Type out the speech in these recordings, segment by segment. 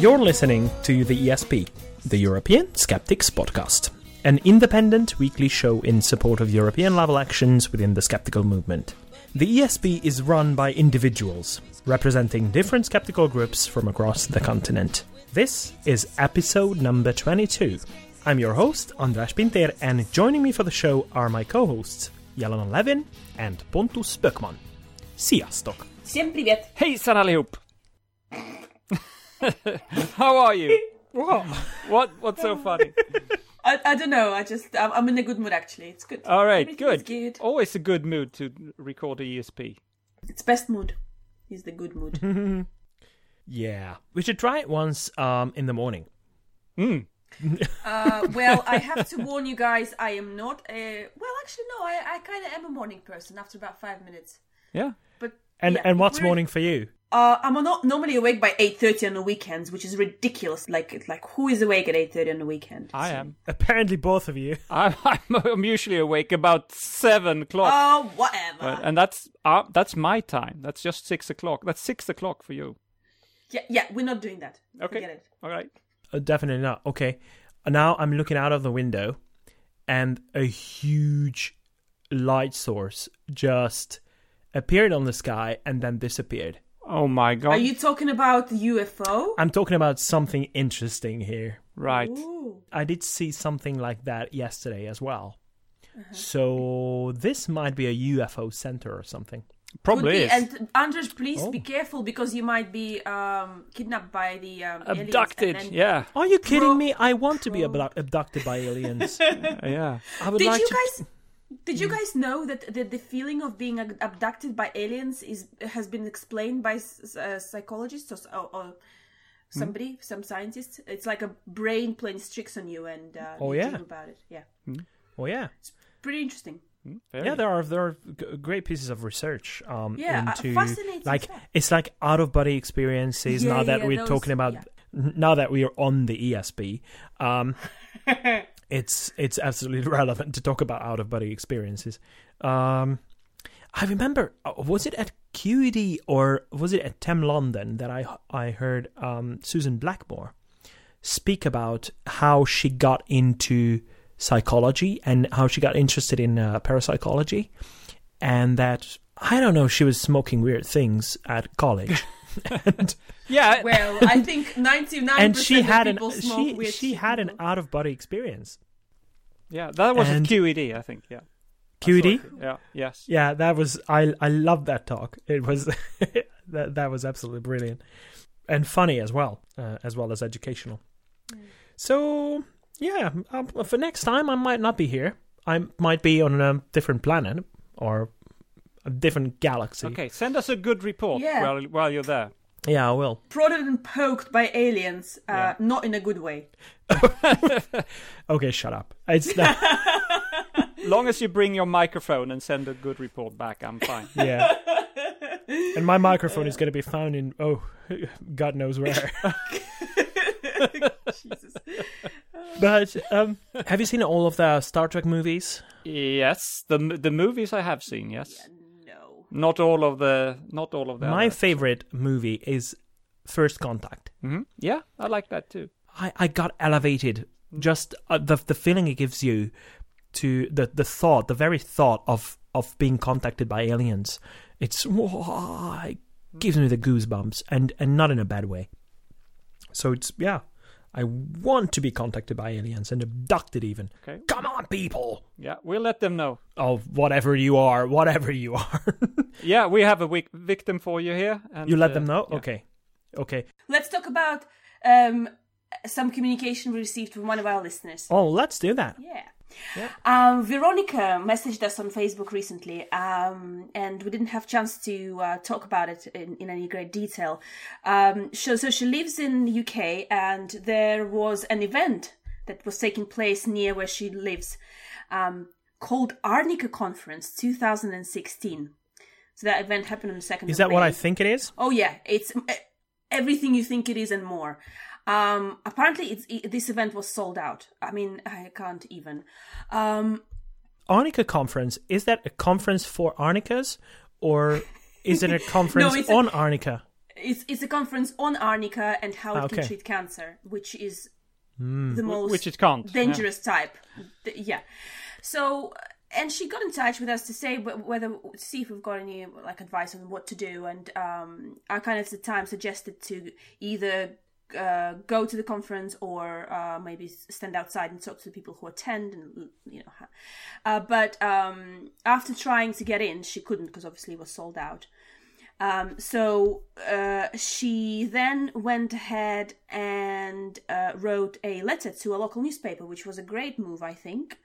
You're listening to the ESP, the European Skeptics Podcast, an independent weekly show in support of European level actions within the skeptical movement. The ESP is run by individuals, representing different skeptical groups from across the continent. This is episode number 22. I'm your host, András Pinter, and joining me for the show are my co hosts, Jelena Levin and Pontus Böckman. Sziasztok! Всем привет! Hejsan allihop! How are you? Whoa. What? What's so funny? I, I don't know. I just I'm, I'm in a good mood actually. It's good. All right, Everything's good. good. Always a good mood to record a ESP. It's best mood. Is the good mood. Yeah, we should try it once um, in the morning. Mm. uh, well, I have to warn you guys. I am not a. Well, actually, no. I, I kind of am a morning person after about five minutes. Yeah. But And yeah, and what's morning for you? Uh, I'm not normally awake by eight thirty on the weekends, which is ridiculous. Like like who is awake at eight thirty on the weekend? I am. Apparently, both of you. I'm, I'm, I'm usually awake about seven o'clock, Oh, whatever. but, and that's uh, that's my time. That's just six o'clock. That's six o'clock for you. yeah, yeah. We're not doing that. Okay. Forget it. All right. Uh, definitely not. Okay. Now I'm looking out of the window, and a huge light source just appeared on the sky and then disappeared. Oh my god. Are you talking about the UFO? I'm talking about something interesting here. right? Ooh. I did see something like that yesterday as well. Uh-huh. So this might be a UFO center or something. Probably Could be. is. And Anders, please Oh. be careful because you might be um, kidnapped by the um, Abducted. then- Yeah. Are you kidding Pro- me? I want to be pro- abducted by aliens. Yeah. I would Did like you to. guys? Did you guys know that the, the feeling of being abducted by aliens is has been explained by s- uh, psychologists or, or, or somebody, some scientists? It's like a brain playing tricks on you, and uh, Oh, you yeah. about it. Yeah, Oh yeah. It's pretty interesting. Very. Yeah, there are there are g- great pieces of research um, Yeah, uh, into fascinating like stuff. it's like out of body experiences. Yeah, now that yeah, we're those- talking about yeah. now that we are on the ESP, um, it's it's absolutely relevant to talk about out of body experiences. Um, I remember, uh, was it at QED or was it at TAM London that I I heard um, Susan Blackmore speak about how she got into psychology and how she got interested in uh, parapsychology, and that I don't know she was smoking weird things at college, and Yeah. Well, I think ninety nine and she percent had of an people smoke she weird she had an out of body experience. Yeah. That was And- at QED, I think. Yeah. QED. Yeah. Yes. Yeah, that was I I loved that talk. It was that that was absolutely brilliant and funny as well, uh, as well as educational. So yeah, um, for next time I might not be here. I might be on a different planet or a different galaxy. Okay. Send us a good report Yeah. while while you're there. Yeah, I will. prodded and poked by aliens, uh, Yeah. not in a good way. Okay, shut up. It's not, Long as you bring your microphone and send a good report back, I'm fine. yeah. And my microphone is going to be found in oh, God knows where. Jesus. But um, have you seen all of the Star Trek movies? yes, the the movies I have seen. Yes, No. Not all of the not all of the. My other. favorite movie is First Contact. Mhm. Yeah, I like that too. I, I got elevated. Just uh, the the feeling it gives you to the the thought, the very thought of of being contacted by aliens. It's whoa, it gives me the goosebumps, and and not in a bad way. So it's yeah, I want to be contacted by aliens and abducted even. Okay. Come on, people! Yeah, we'll let them know. Oh, whatever you are, whatever you are, Yeah, we have a wic- victim for you here. And, you let uh, them know. yeah. Okay, okay. Let's talk about um, some communication we received from one of our listeners. Oh, let's do that. Yeah. Um, Veronica messaged us on Facebook recently, um, and we didn't have chance to uh, talk about it in, in any great detail. Um, so, so she lives in the UK, and there was an event that was taking place near where she lives, um, called Arnica Conference 2016. So that event happened on the second. Is that what. I think it is? Oh yeah, it's everything you think it is and more. Um, apparently, it's it, this event was sold out. I mean, I can't even. Um, Arnica conference is that a conference for Arnicas or is it a conference it's a- on Arnica? it's it's a conference on arnica and how it Okay. can treat cancer, which is Hmm. the most Which it can't. yeah. dangerous type. Yeah. So, and she got in touch with us to say whether to see if we've got any like advice on what to do. And um, I kind of at the time suggested to either uh, go to the conference or uh, maybe stand outside and talk to the people who attend. And you know, uh, but um, after trying to get in, she couldn't because obviously it was sold out. Um, so uh, she then went ahead and uh, wrote a letter to a local newspaper, which was a great move, I think,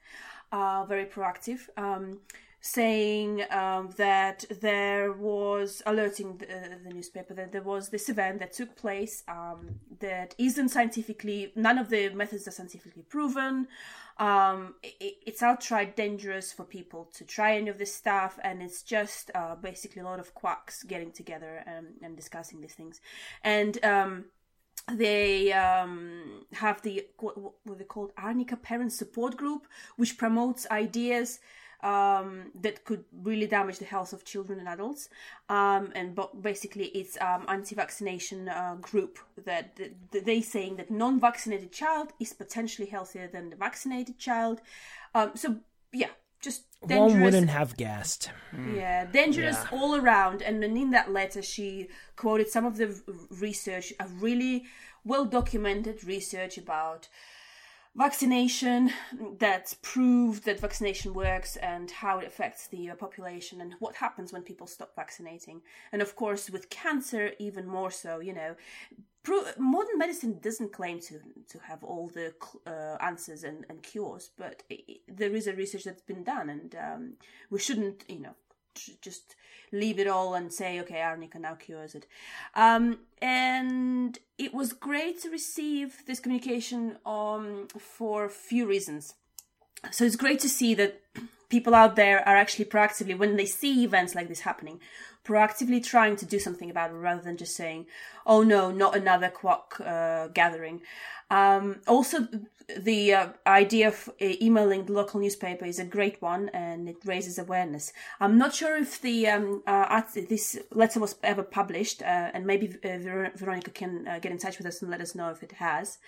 uh, very proactive, um, saying um, that there was alerting the, uh, the newspaper that there was this event that took place um, that isn't scientifically, none of the methods are scientifically proven. Um, it, it's outright dangerous for people to try any of this stuff, and it's just uh, basically a lot of quacks getting together and, and discussing these things. And um, they um, have the what, what they called Arnica Parent Support Group, which promotes ideas um, that could really damage the health of children and adults. Um, and but basically, it's um, anti-vaccination uh, group that, that they saying that non-vaccinated child is potentially healthier than the vaccinated child. Um, so yeah, just dangerous. One wouldn't have guessed. Yeah, dangerous Yeah. all around. And then in that letter, she quoted some of the research, a really well documented research about vaccination that proved that vaccination works and how it affects the uh, population and what happens when people stop vaccinating. And of course, with cancer, even more so, you know. Modern medicine doesn't claim to to have all the uh, answers and, and cures, but i i there is a research that's been done, and um, we shouldn't, you know, just leave it all and say, okay, arnica now cures it. Um, and it was great to receive this communication um, for a few reasons. So it's great to see that people out there are actually proactively, when they see events like this happening, proactively trying to do something about it rather than just saying, oh no, not another quack uh, gathering. Um, also, the uh, idea of uh, emailing the local newspaper is a great one and it raises awareness. I'm not sure if the um, uh, this letter was ever published, uh, and maybe uh, Ver- Veronica can get in touch with us and let us know if it has.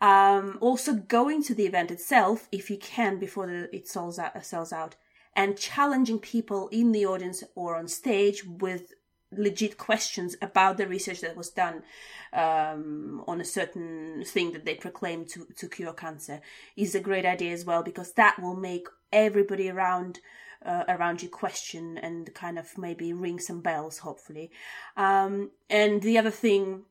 Um, also, going to the event itself, if you can, before the, it sells out, sells out, and challenging people in the audience or on stage with legit questions about the research that was done um, on a certain thing that they proclaim to, to cure cancer is a great idea as well because that will make everybody around uh, around you question and kind of maybe ring some bells hopefully. Um, and the other thing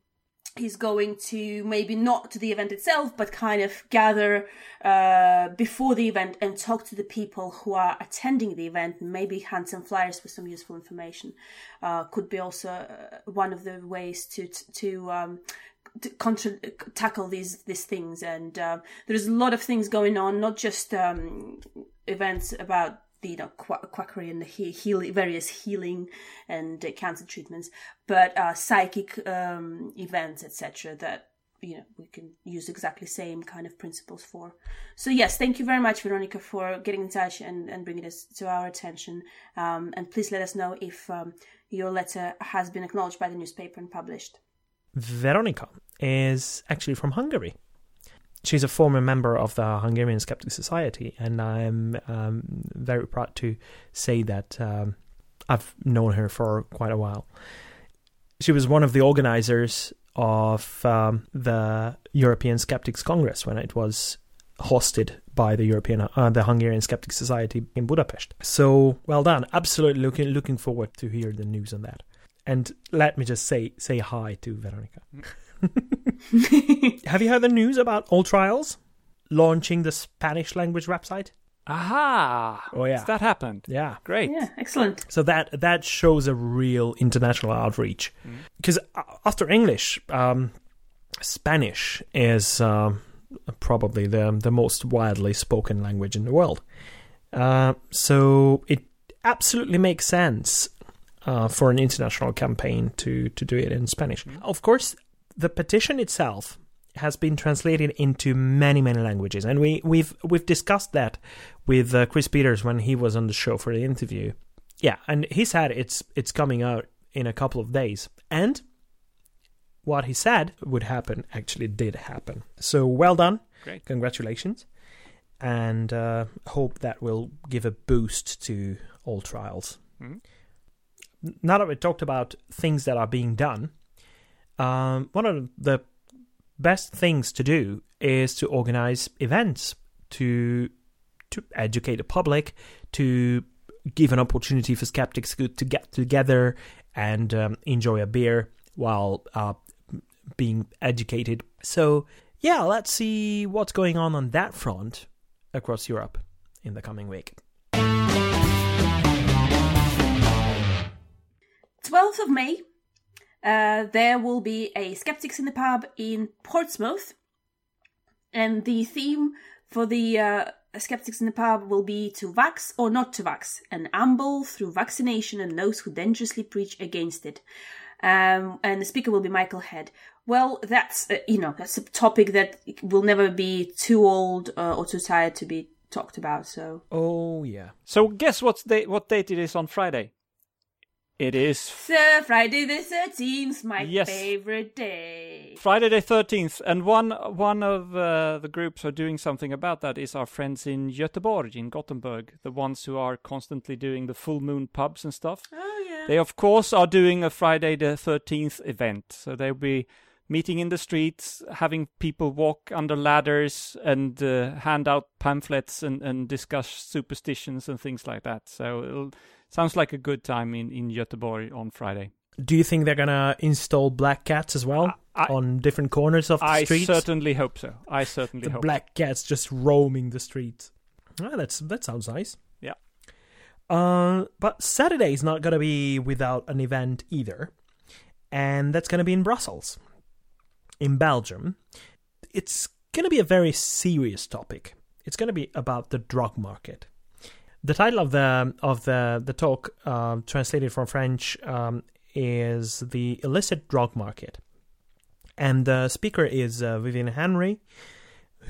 he's going to maybe not to the event itself, but kind of gather uh, before the event and talk to the people who are attending the event. Maybe hand some flyers with some useful information. Uh, could be also uh, one of the ways to to. Um, to contra- tackle these these things and um, there's a lot of things going on not just um, events about the you know qu- quackery and the he- heal- various healing and uh, cancer treatments, but uh, psychic um, events, etc. That you know we can use exactly same kind of principles for. So yes, thank you very much, Veronica, for getting in touch and, and bringing this to our attention. Um, and please let us know if um, your letter has been acknowledged by the newspaper and published. Veronica is actually from Hungary. She's a former member of the Hungarian Skeptic Society, and I'm um, very proud to say that um, I've known her for quite a while. She was one of the organizers of um, the European Skeptics Congress when it was hosted by the European, uh, the Hungarian Skeptic Society in Budapest. So well done! Absolutely looking looking forward to hear the news on that. And let me just say say hi to Veronica. Have you heard the news about All Trials launching the Spanish language website? Aha! Oh, yeah. Has that happened? Yeah. Great. Yeah, excellent. So that that shows a real international outreach. Because after English, um, Spanish is um, probably the the most widely spoken language in the world. Uh, so it absolutely makes sense uh, for an international campaign to to do it in Spanish. Of course, the petition itself has been translated into many many languages, and we we've we've discussed that with uh, Chris Peters when he was on the show for the interview. Yeah, and he said it's it's coming out in a couple of days, and what he said would happen actually did happen. So well done. Great. Congratulations. And uh, hope that will give a boost to all trials. Mhm. Now that we talked about things that are being done, um, one of the best things to do is to organize events to to educate the public, to give an opportunity for skeptics to, get together and um, enjoy a beer while uh, being educated. So, yeah, let's see what's going on on that front across Europe in the coming week. 12th of May, uh, there will be a Skeptics in the Pub in Portsmouth. And the theme for the uh, Skeptics in the Pub will be to vax or not to vax, an amble through vaccination and those who dangerously preach against it. Um, and the speaker will be Michael Head. Well, that's, uh, you know, that's a topic that will never be too old uh, or too tired to be talked about. So Oh, yeah. So guess what's da- what date it is on Friday? It is So Friday the 13th, my Yes. favorite day. Friday the 13th, and one one of uh, the groups are doing something about that is our friends in Göteborg, in Gothenburg, the ones who are constantly doing the full moon pubs and stuff. Oh, yeah. They of course are doing a Friday the 13th event, so they'll be meeting in the streets, having people walk under ladders and uh, hand out pamphlets and, and discuss superstitions and things like that. So sounds like a good time in in Göteborg on Friday. Do you think they're gonna install black cats as well I- on different corners of the I streets? certainly hope so. I certainly the hope. black cats just roaming the streets. Ah, that's that sounds nice. Yeah. Uh, but Saturday is not gonna be without an event either, and that's gonna be in Brussels, in Belgium. It's gonna be a very serious topic. It's gonna be about the drug market. The title of the of the the talk, um, translated from French, um, is the illicit drug market, and the speaker is uh, Vivian Henry,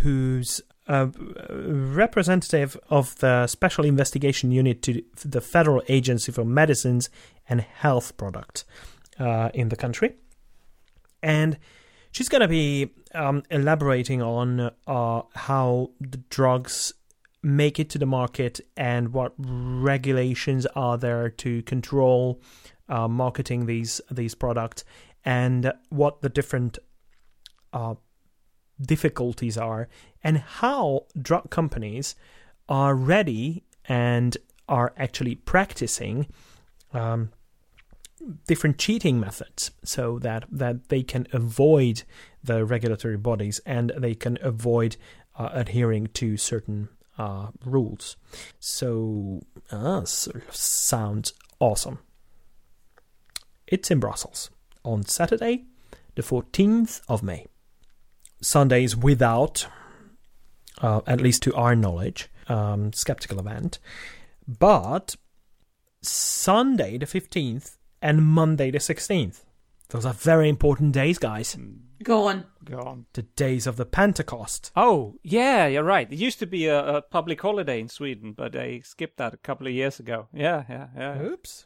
who's a representative of the Special Investigation Unit to the Federal Agency for Medicines and Health Products uh, in the country, and she's going to be um, elaborating on uh, how the drugs make it to the market and what regulations are there to control uh, marketing these these products and what the different uh, difficulties are and how drug companies are ready and are actually practicing um, different cheating methods so that that they can avoid the regulatory bodies and they can avoid uh, adhering to certain uh, rules. So, uh, sounds awesome. It's in Brussels on Saturday, the 14th of May. Sundays without, uh, at least to our knowledge, um, skeptical event. But Sunday, the 15th, and Monday, the 16th. Those are very important days, guys. Go on. Go on. The days of the Pentecost. Oh, yeah, you're right. It used to be a, a public holiday in Sweden, but they skipped that a couple of years ago. Yeah, yeah, yeah. Oops.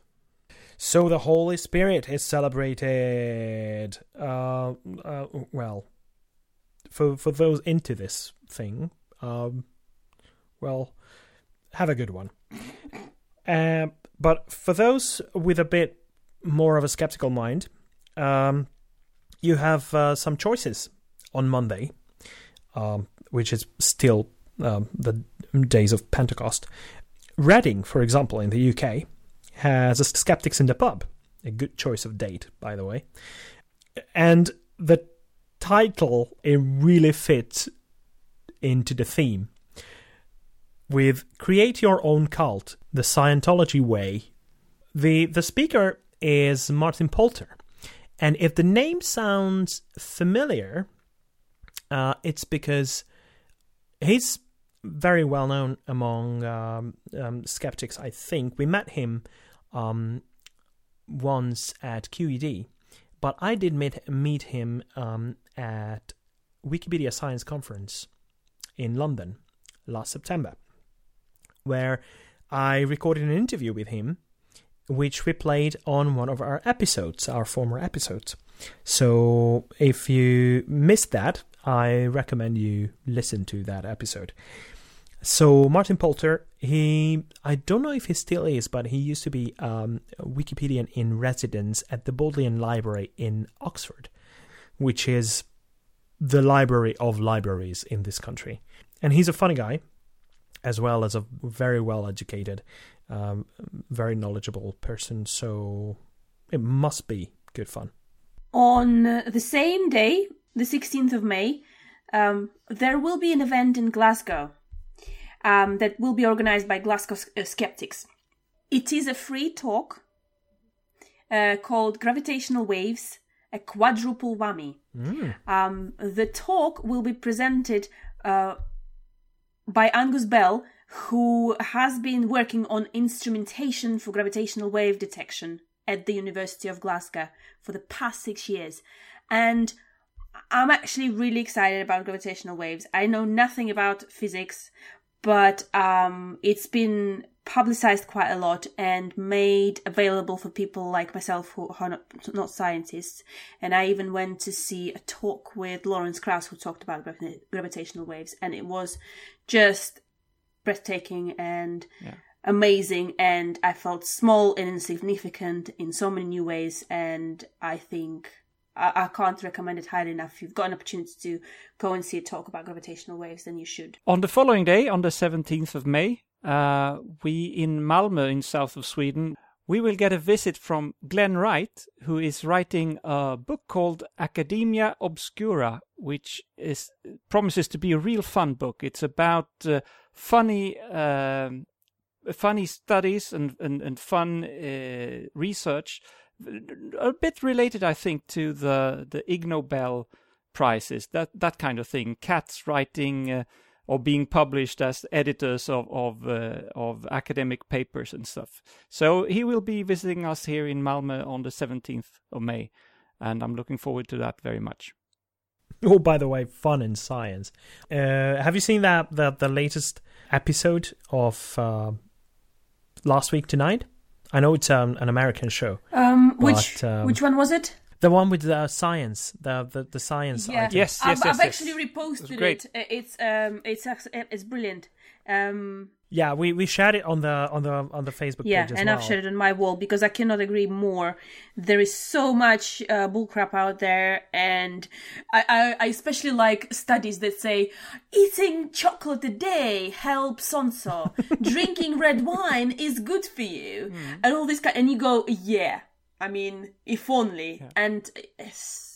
So the Holy Spirit is celebrated. Uh, uh, well, for for those into this thing, um, well, have a good one. Um, but for those with a bit more of a skeptical mind, um, you have uh, some choices on Monday, um, which is still um, the days of Pentecost. Reading, for example, in the UK, has a Skeptics in the Pub, a good choice of date, by the way. And the title, it really fits into the theme. With Create Your Own Cult, the Scientology Way. The, the speaker is Martin Poulter. And if the name sounds familiar, uh, it's because he's very well known among um, um, skeptics. I think we met him um, once at QED, but I did meet meet him um, at Wikipedia Science Conference in London last September, where I recorded an interview with him, which we played on one of our episodes, our former episodes. So if you missed that, I recommend you listen to that episode. So Martin Poulter, he I don't know if he still is, but he used to be um, a Wikipedian in residence at the Bodleian Library in Oxford, which is the library of libraries in this country. And he's a funny guy, as well as a very well educated, um, very knowledgeable person. So it must be good fun. On the same day, the 16th of May, um, there will be an event in Glasgow um, that will be organized by Glasgow uh, Skeptics. It is a free talk uh, called Gravitational Waves, a quadruple whammy. Mm. Um, the talk will be presented uh, by Angus Bell, who has been working on instrumentation for gravitational wave detection at the University of Glasgow for the past six years. And I'm actually really excited about gravitational waves. I know nothing about physics, but um, it's been publicized quite a lot and made available for people like myself who are not, not scientists. And I even went to see a talk with Lawrence Krauss who talked about gravitational waves, and it was just breathtaking and yeah. amazing. And I felt small and insignificant in so many new ways. And I think I, I, can't recommend it highly enough. If you've got an opportunity to go and see a talk about gravitational waves, then you should. On the following day, on the 17th of May, uh, we in Malmö, in south of Sweden, we will get a visit from Glen Wright, who is writing a book called Academia Obscura, which is promises to be a real fun book. It's about uh, funny. Uh, funny studies and, and, and fun uh, research a bit related, I think, to the the Ig Nobel prizes, that that kind of thing. Cats writing uh, or being published as editors of of uh, of academic papers and stuff. So he will be visiting us here in Malmö on the 17th of May, and I'm looking forward to that very much. Oh, by the way, fun in science. Uh, have you seen that the the latest episode of uh, Last Week Tonight? I know it's um, an American show. Um, which um, which one was it? The one with the science, the the, the science. Yeah. Yes, yes, I've, yes. I've yes. actually reposted it. Uh, it's um, it's it's brilliant. Um, yeah, we, we shared it on the on the on the Facebook yeah, page and well. I've shared it on my wall because I cannot agree more. There is so much uh, bullcrap out there, and I, I, I especially like studies that say eating chocolate a day helps on so, drinking red wine is good for you, mm. and all this kind. And you go, yeah. I mean, if only. Yeah. And you know.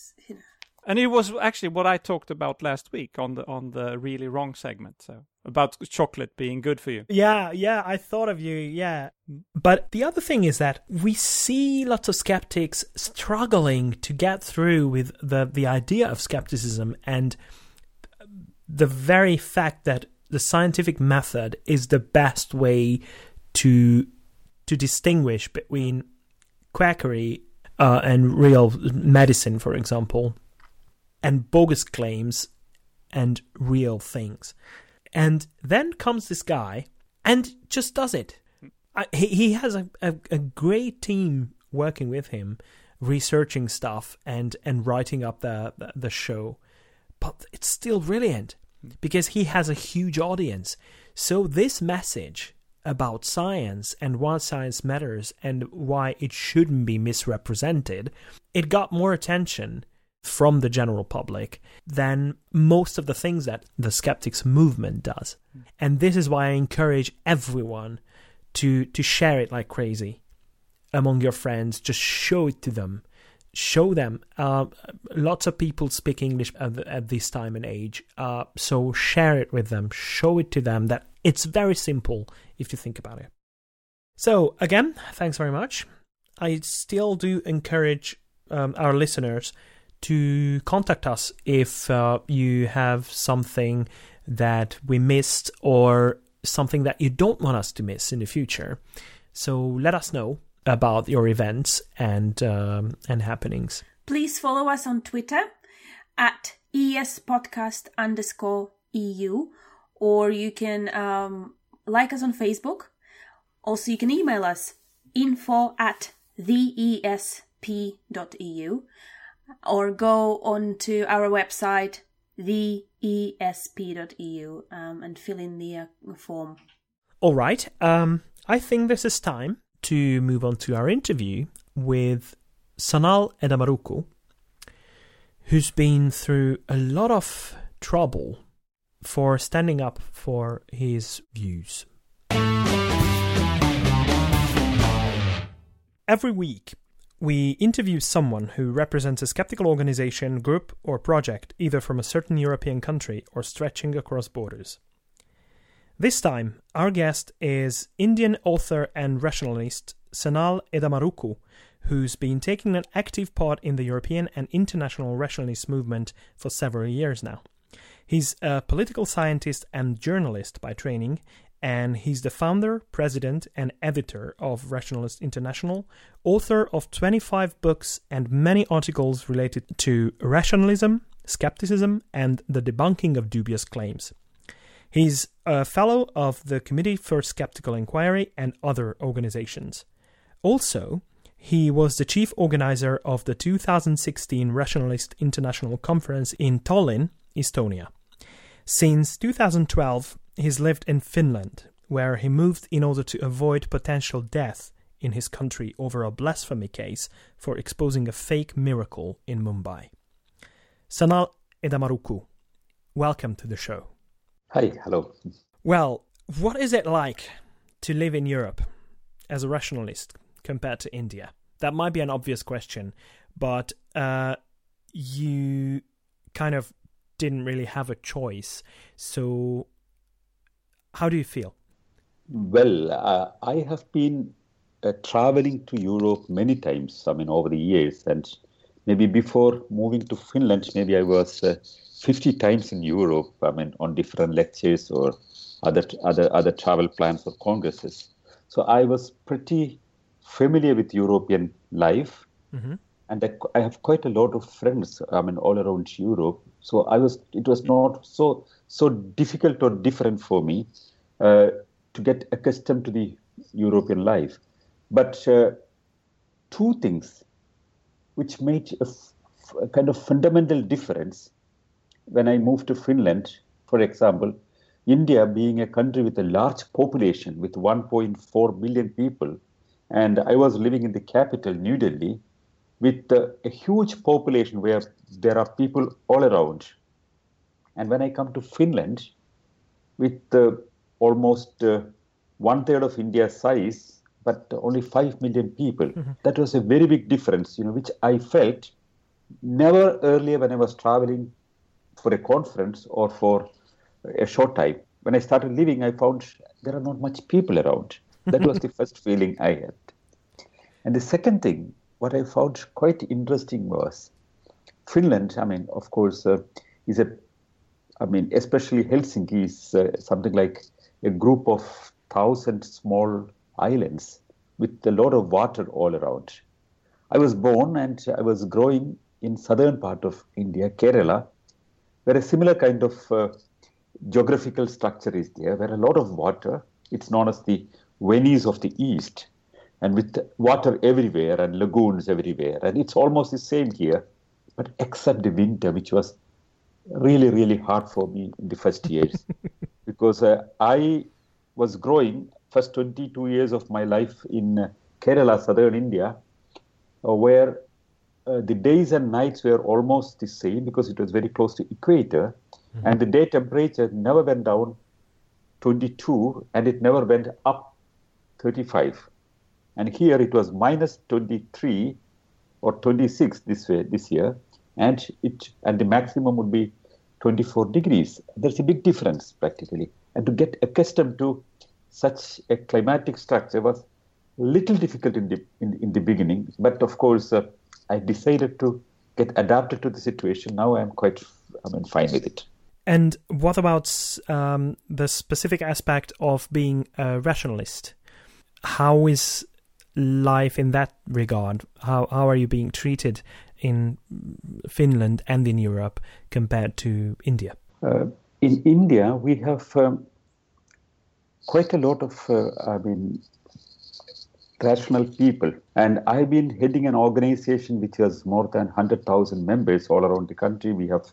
And it was actually what I talked about last week on the on the really wrong segment. So about chocolate being good for you. Yeah, yeah, I thought of you, yeah. But the other thing is that we see lots of skeptics struggling to get through with the, the idea of skepticism and the very fact that the scientific method is the best way to to distinguish between quackery uh, and real medicine, for example, and bogus claims and real things. And then comes this guy and just does it. I, he, he has a, a, a great team working with him, researching stuff and, and writing up the, the, the show. But it's still brilliant because he has a huge audience. So this message about science and why science matters and why it shouldn't be misrepresented, it got more attention from the general public than most of the things that the skeptics movement does. And this is why I encourage everyone to to share it like crazy among your friends. Just show it to them. Show them. Uh, lots of people speak English at, at this time and age, uh, so share it with them. Show it to them that it's very simple if you think about it. So again, thanks very much. I still do encourage um, our listeners to contact us if uh, you have something that we missed or something that you don't want us to miss in the future. So let us know about your events and um, and happenings. Please follow us on Twitter at espodcast underscore eu, or you can um, like us on Facebook. Also, you can email us info at theesp.eu or go on to our website, theesp.eu, um, and fill in the uh, form. All right. Um, I think this is time to move on to our interview with Sanal Edamaruku, who's been through a lot of trouble for standing up for his views. Every week, we interview someone who represents a skeptical organization, group, or project, either from a certain European country or stretching across borders. This time, our guest is Indian author and rationalist Sanal Edamaruku, who's been taking an active part in the European and international rationalist movement for several years now. He's a political scientist and journalist by training, and he's the founder, president, and editor of Rationalist International, author of 25 books and many articles related to rationalism, skepticism, and the debunking of dubious claims. He's a fellow of the Committee for Skeptical Inquiry and other organizations. Also, he was the chief organizer of the 2016 Rationalist International Conference in Tallinn, Estonia. Since 2012, he's lived in Finland, where he moved in order to avoid potential death in his country over a blasphemy case for exposing a fake miracle in Mumbai. Sanal Edamaruku, welcome to the show. Hi, hello. Well, what is it like to live in Europe as a rationalist compared to India? That might be an obvious question, but uh, you kind of didn't really have a choice. So, how do you feel? Well, uh, I have been uh, traveling to Europe many times, I mean, over the years. And maybe before moving to Finland, maybe I was uh, 50 times in Europe, I mean, on different lectures or other, other, other travel plans or congresses. So I was pretty familiar with European life. Mm-hmm. And I, I have quite a lot of friends, I mean, all around Europe. So I was, it was not so so difficult or different for me uh, to get accustomed to the European life. But uh, two things which made a, f- a kind of fundamental difference when I moved to Finland, for example, India being a country with a large population with 1.4 million people, and I was living in the capital, New Delhi, with uh, a huge population where there are people all around. And when I come to Finland, with uh, almost uh, one third of India's size, but only five million people, mm-hmm. that was a very big difference, you know, which I felt never earlier when I was traveling for a conference or for a short time. When I started living, I found there are not much people around. That was the first feeling I had. And the second thing what I found quite interesting was Finland. I mean, of course, uh, is a, I mean, especially Helsinki is uh, something like a group of thousand small islands with a lot of water all around. I was born and I was growing in southern part of India, Kerala, where a similar kind of uh, geographical structure is there, where a lot of water. It's known as the Venice of the East and with water everywhere and lagoons everywhere. And it's almost the same here, but except the winter, which was really, really hard for me in the first years because uh, I was growing first 22 years of my life in uh, Kerala, southern India, uh, where uh, the days and nights were almost the same because it was very close to equator, mm-hmm. and the day temperature never went down 22 and it never went up 35 and here it was minus 23 or 26 this way this year. And it and the maximum would be 24 degrees. There's a big difference practically. And to get accustomed to such a climatic structure was little difficult in the in, in the beginning. But of course uh, i decided to get adapted to the situation. Now i'm quite i mean fine with it. And what about um, the specific aspect of being a rationalist? How is life in that regard? How how are you being treated in Finland and in Europe compared to India? Uh, in India, we have um, quite a lot of, uh, I mean, rational people. And I've been heading an organization which has more than 100,000 members all around the country. We have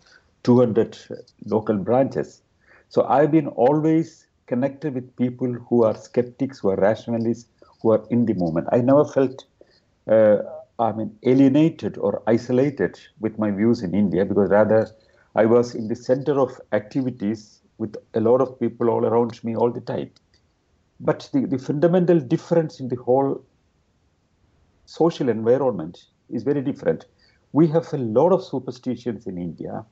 200 local branches. So I've been always connected with people who are skeptics, who are rationalists, who are in the moment. I never felt, uh, I mean, alienated or isolated with my views in India because rather I was in the center of activities with a lot of people all around me all the time. But the, the fundamental difference in the whole social environment is very different. We have a lot of superstitions in India.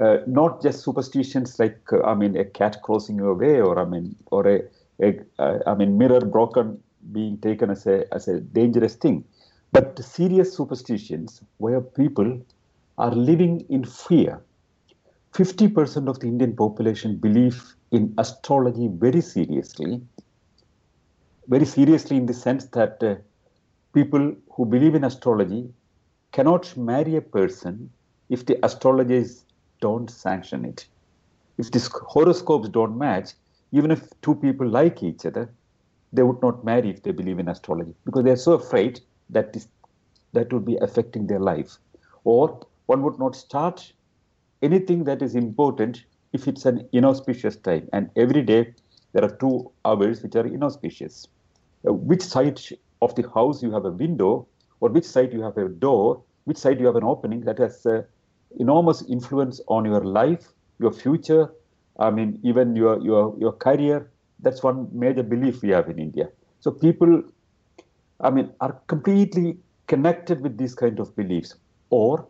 Uh, not just superstitions like uh, I mean a cat crossing your way or I mean or a, I mean mirror broken being taken as a as a dangerous thing, but serious superstitions where people are living in fear. 50% of the Indian population believe in astrology very seriously. Very seriously, in the sense that uh, people who believe in astrology cannot marry a person if the astrologers don't sanction it. If the horoscopes don't match, even if two people like each other, they would not marry if they believe in astrology because they're so afraid that this, that would be affecting their life. Or one would not start anything that is important if it's an inauspicious time. And every day there are two hours which are inauspicious. Uh, which side of the house you have a window, or which side you have a door, which side you have an opening, that has uh, enormous influence on your life, your future. I mean, even your your your career. That's one major belief we have in India. So people, I mean, are completely connected with these kind of beliefs, or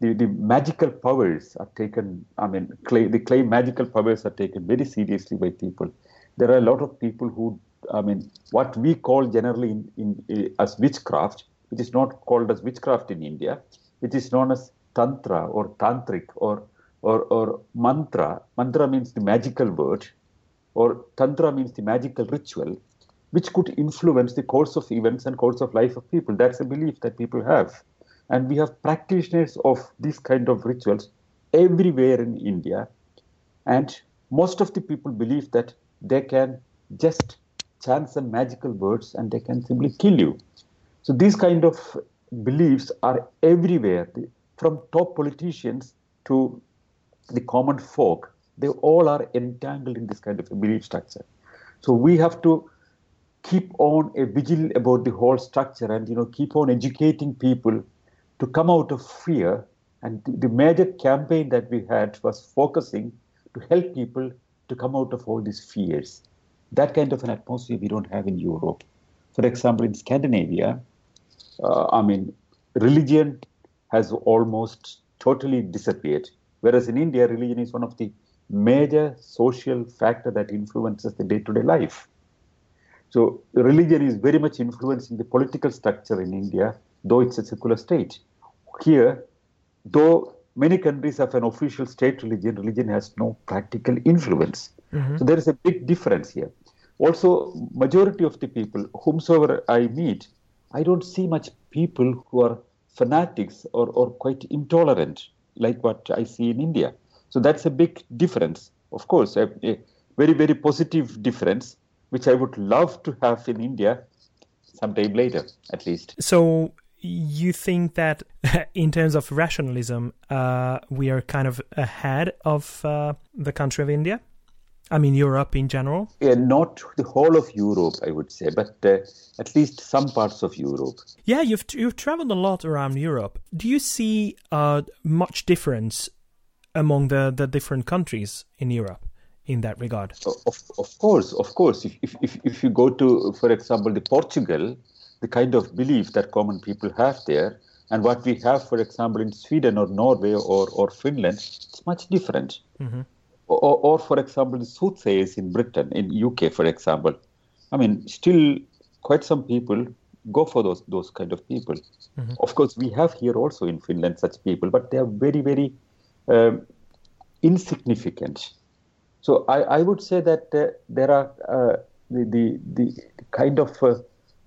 the, the magical powers are taken, I mean, clay, the claim magical powers are taken very seriously by people. There are a lot of people who, I mean, what we call generally in, in, in as witchcraft, which is not called as witchcraft in India, which is known as tantra or tantric or, or, or mantra. Mantra means the magical word, or tantra means the magical ritual, which could influence the course of events and course of life of people. That's a belief that people have. And we have practitioners of these kind of rituals everywhere in India. And most of the people believe that they can just chant some magical words and they can simply kill you. So these kind of beliefs are everywhere, from top politicians to the common folk. They all are entangled in this kind of belief structure. So we have to keep on a vigil about the whole structure and you know keep on educating people to come out of fear. And the major campaign that we had was focusing to help people to come out of all these fears. That kind of an atmosphere we don't have in Europe. For example, in Scandinavia, uh, I mean, religion has almost totally disappeared. Whereas in India, religion is one of the major social factor that influences the day-to-day life. So religion is very much influencing the political structure in India, though it's a secular state here, though many countries have an official state religion, religion has no practical influence. Mm-hmm. So there is a big difference here. Also, majority of the people, whomsoever I meet, I don't see much people who are fanatics or, or quite intolerant like what I see in India. So that's a big difference. Of course, a, a very, very positive difference, which I would love to have in India sometime later, at least. So you think that in terms of rationalism, uh, we are kind of ahead of uh, the country of India? I mean, Europe in general? Yeah, not the whole of Europe, I would say, but uh, at least some parts of Europe. Yeah, you've you've traveled a lot around Europe. Do you see uh, much difference among the, the different countries in Europe in that regard? Of, of course, of course. If, if, if you go to, for example, the Portugal, the kind of belief that common people have there and what we have, for example, in Sweden or Norway or, or Finland, it's much different. Mm-hmm. Or, or, for example, the soothsayers in Britain, in UK, for example. I mean, still quite some people go for those those kind of people. Mm-hmm. Of course, we have here also in Finland such people, but they are very, very um, insignificant. So I, I would say that uh, there are uh, the, the, the kind of uh,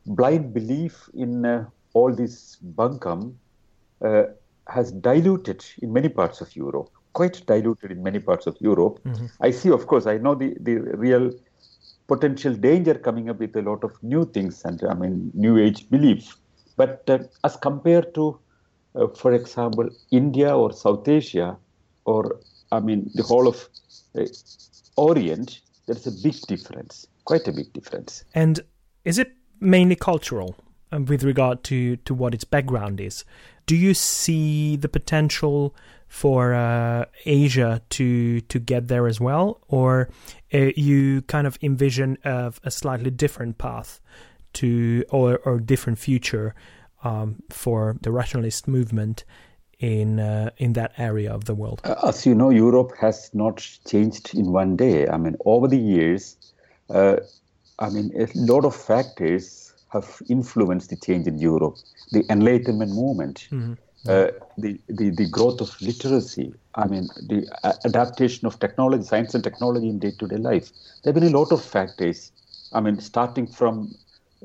blind belief in uh, all this bunkum uh, has diluted in many parts of Europe, quite diluted in many parts of Europe. Mm-hmm. I see, of course, I know the, the real potential danger coming up with a lot of new things and I mean new age beliefs. But uh, as compared to, uh, for example, India or South Asia, or I mean the whole of uh, Orient, there's a big difference, quite a big difference. And is it mainly cultural um, with regard to, to what its background is? Do you see the potential for uh, Asia to to get there as well, or uh, you kind of envision a, a slightly different path to or or different future um, for the rationalist movement in uh, in that area of the world? Uh, as you know, Europe has not changed in one day. I mean, over the years, uh, I mean, a lot of factors have influenced the change in Europe. The Enlightenment movement. Mm-hmm uh, the, the, the growth of literacy, I mean, the adaptation of technology, science and technology in day to day life. There have been a lot of factors. I mean, starting from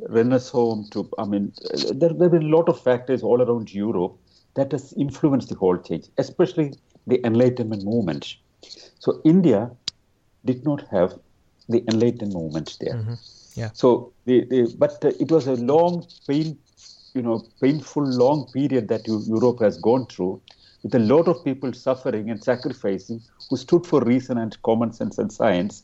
Renaissance to, I mean, there, there have been a lot of factors all around Europe that has influenced the whole change, especially the Enlightenment movement. So, India did not have the Enlightenment movement there. Mm-hmm. Yeah. So, the, the, but uh, it was a long, pain, you know painful long period that Europe has gone through, with a lot of people suffering and sacrificing, who stood for reason and common sense and science.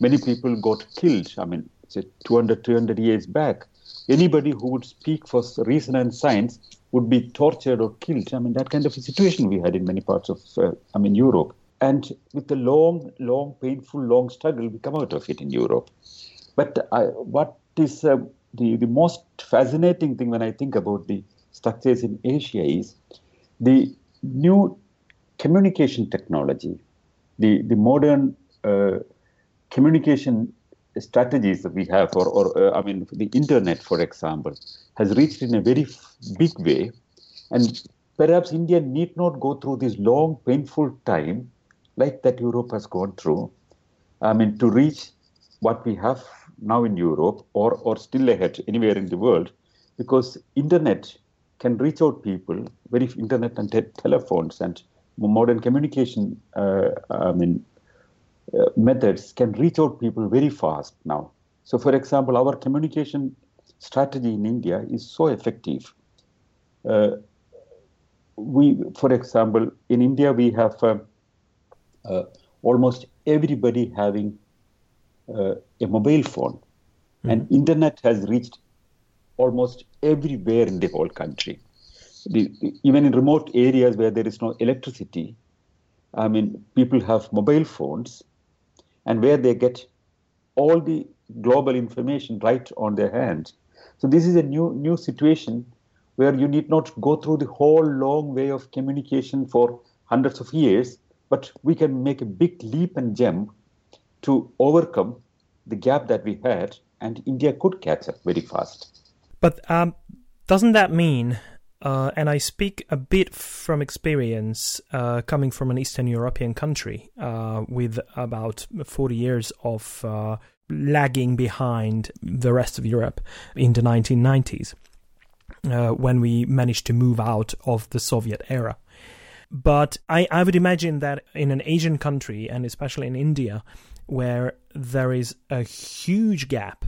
Many people got killed. I mean, say 200, 300 years back. Anybody who would speak for reason and science would be tortured or killed. I mean, that kind of a situation we had in many parts of, uh, I mean, Europe. And with the long, long, painful, long struggle, we come out of it in Europe. But I, what is uh, the, the most fascinating thing when I think about the structures in Asia is the new communication technology, the, the modern uh, communication strategies that we have, or, or uh, I mean, the internet, for example, has reached in a very big way. And perhaps India need not go through this long, painful time like that Europe has gone through. I mean, to reach what we have now in Europe or, or still ahead anywhere in the world because internet can reach out people, very internet and te- telephones and modern communication uh, I mean, uh, methods can reach out people very fast now. So, for example, our communication strategy in India is so effective. Uh, we, for example, in India, we have uh, uh, almost everybody having a mobile phone. Mm-hmm. And internet has reached almost everywhere in the whole country. The, the, even in remote areas where there is no electricity, I mean, people have mobile phones, and where they get all the global information right on their hands. So this is a new new situation where you need not go through the whole long way of communication for hundreds of years, but we can make a big leap and jump to overcome the gap that we had, and India could catch up very fast. But um, doesn't that mean, uh, and I speak a bit from experience uh, coming from an Eastern European country uh, with about 40 years of uh, lagging behind the rest of Europe in the 1990s. Uh, when we managed to move out of the Soviet era. But I, I would imagine that in an Asian country, and especially in India, where there is a huge gap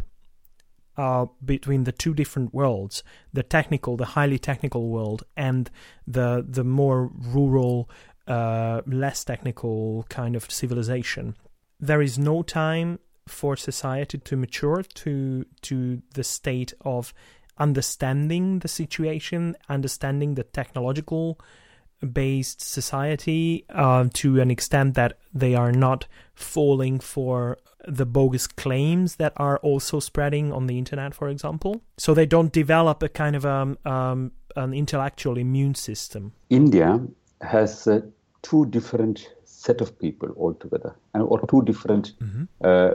uh, between the two different worlds the technical the highly technical world and the the more rural uh, less technical kind of civilization. There is no time for society to mature to to the state of understanding the situation understanding the technological based society uh, to an extent that they are not falling for the bogus claims that are also spreading on the internet, for example. So they don't develop a kind of um, um, an intellectual immune system. India has uh, two different set of people altogether, or two different. Mm-hmm. Uh,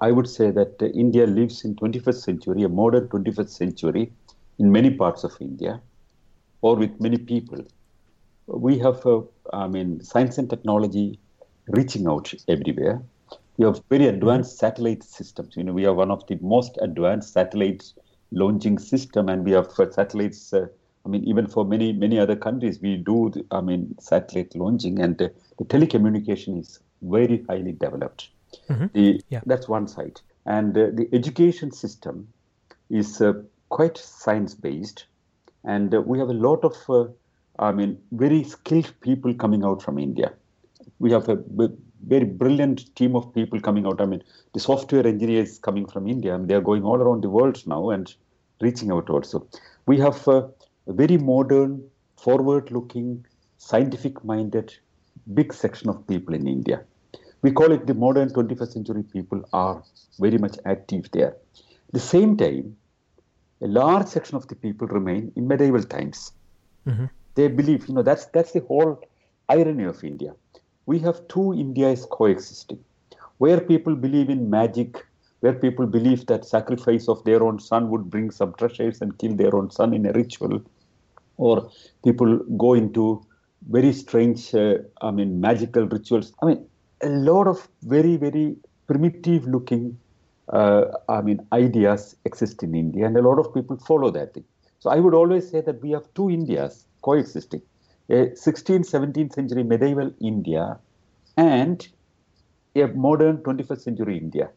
I would say that uh, India lives in 21st century, a modern 21st century, in many parts of India, or with many people we have, uh, I mean, science and technology reaching out everywhere. We have very advanced satellite systems. You know, we are one of the most advanced satellite launching system, and we have uh, satellites. Uh, I mean, even for many many other countries, we do. I mean, satellite launching, and uh, the telecommunication is very highly developed. Mm-hmm. The, yeah. That's one side. and uh, the education system is uh, quite science based, and uh, we have a lot of, uh, I mean, very skilled people coming out from India. We have a b- very brilliant team of people coming out. I mean, the software engineers coming from India, and they are going all around the world now and reaching out also. We have a very modern, forward looking, scientific minded, big section of people in India. We call it the modern 21st century people are very much active there. At the same time, a large section of the people remain in medieval times. Mm-hmm. They believe, you know, that's that's the whole irony of India. We have two Indias coexisting, where people believe in magic, where people believe that sacrifice of their own son would bring some treasures and kill their own son in a ritual, or people go into very strange, uh, I mean, magical rituals. I mean, a lot of very, very primitive looking, uh, I mean, ideas exist in India, and a lot of people follow that thing. So I would always say that we have two Indias coexisting a 16th, 17th century medieval India and a modern 21st century India.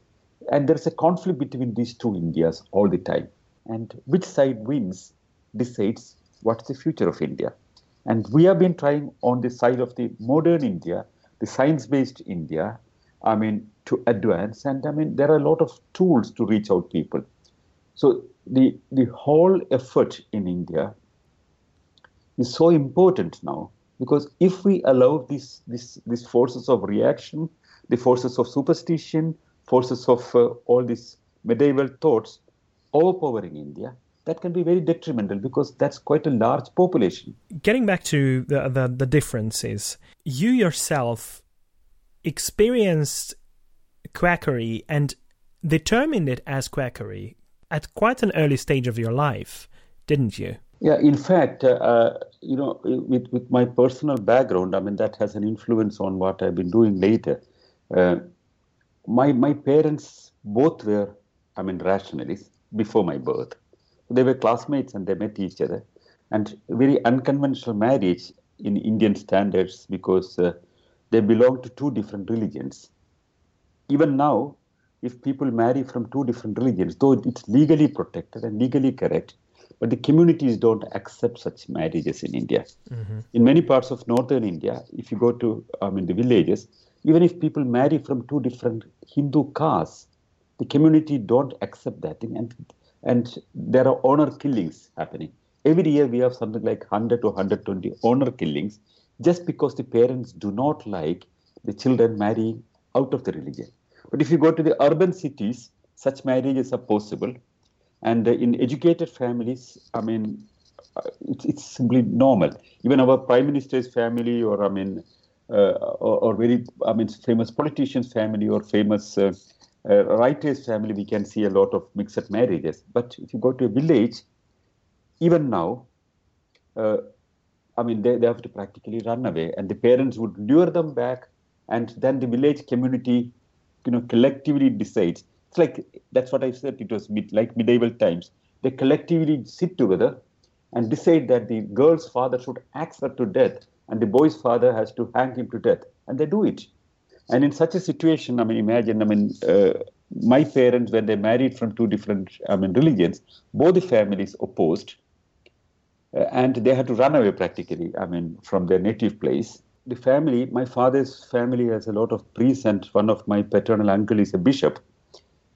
And there's a conflict between these two Indias all the time. And which side wins decides what's the future of India. And we have been trying on the side of the modern India, the science based India, I mean, to advance. And I mean, there are a lot of tools to reach out people. So the, the whole effort in India is so important now because if we allow these these forces of reaction, the forces of superstition, forces of uh, all these medieval thoughts overpowering India, that can be very detrimental because that's quite a large population. Getting back to the the, the differences, you yourself experienced quackery and determined it as quackery at quite an early stage of your life, didn't you? Yeah, in fact, uh, you know, with, with my personal background, I mean, that has an influence on what I've been doing later. Uh, my my parents both were, I mean, rationalists before my birth. They were classmates and they met each other. And very unconventional marriage in Indian standards because uh, they belong to two different religions. Even now, if people marry from two different religions, though it's legally protected and legally correct, but the communities don't accept such marriages in India. Mm-hmm. In many parts of northern India, if you go to I mean the villages, even if people marry from two different Hindu castes, the community don't accept that thing, and and there are honor killings happening. Every year we have something like 100 to 120 honor killings, just because the parents do not like the children marrying out of the religion. But if you go to the urban cities, such marriages are possible and uh, in educated families, I mean, uh, it's, it's simply normal. Even our prime minister's family, or I mean, uh, or, or, very, I mean, famous politicians' family, or famous uh, uh, writers' family, we can see a lot of mixed marriages. But if you go to a village, even now, uh, I mean, they, they have to practically run away, and the parents would lure them back, and then the village community, you know, collectively decides it's like that's what I said. It was mid, like medieval times. They collectively sit together and decide that the girl's father should axe her to death, and the boy's father has to hang him to death, and they do it. And in such a situation, I mean, imagine, I mean, uh, my parents when they married from two different, I mean, religions, both the families opposed, uh, and they had to run away practically. I mean, from their native place. The family, my father's family has a lot of priests, and one of my paternal uncle is a bishop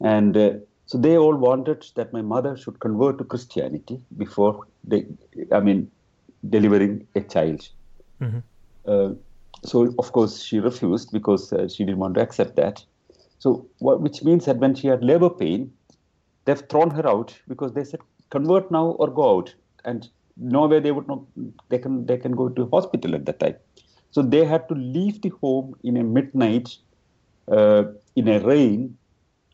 and uh, so they all wanted that my mother should convert to Christianity before they, I mean, delivering a child. Mm-hmm. Uh, so of course she refused because uh, she didn't want to accept that. So what, which means that when she had labor pain, they've thrown her out because they said convert now or go out, and nowhere they would not they can they can go to hospital at that time. So they had to leave the home in a midnight, uh, in a rain,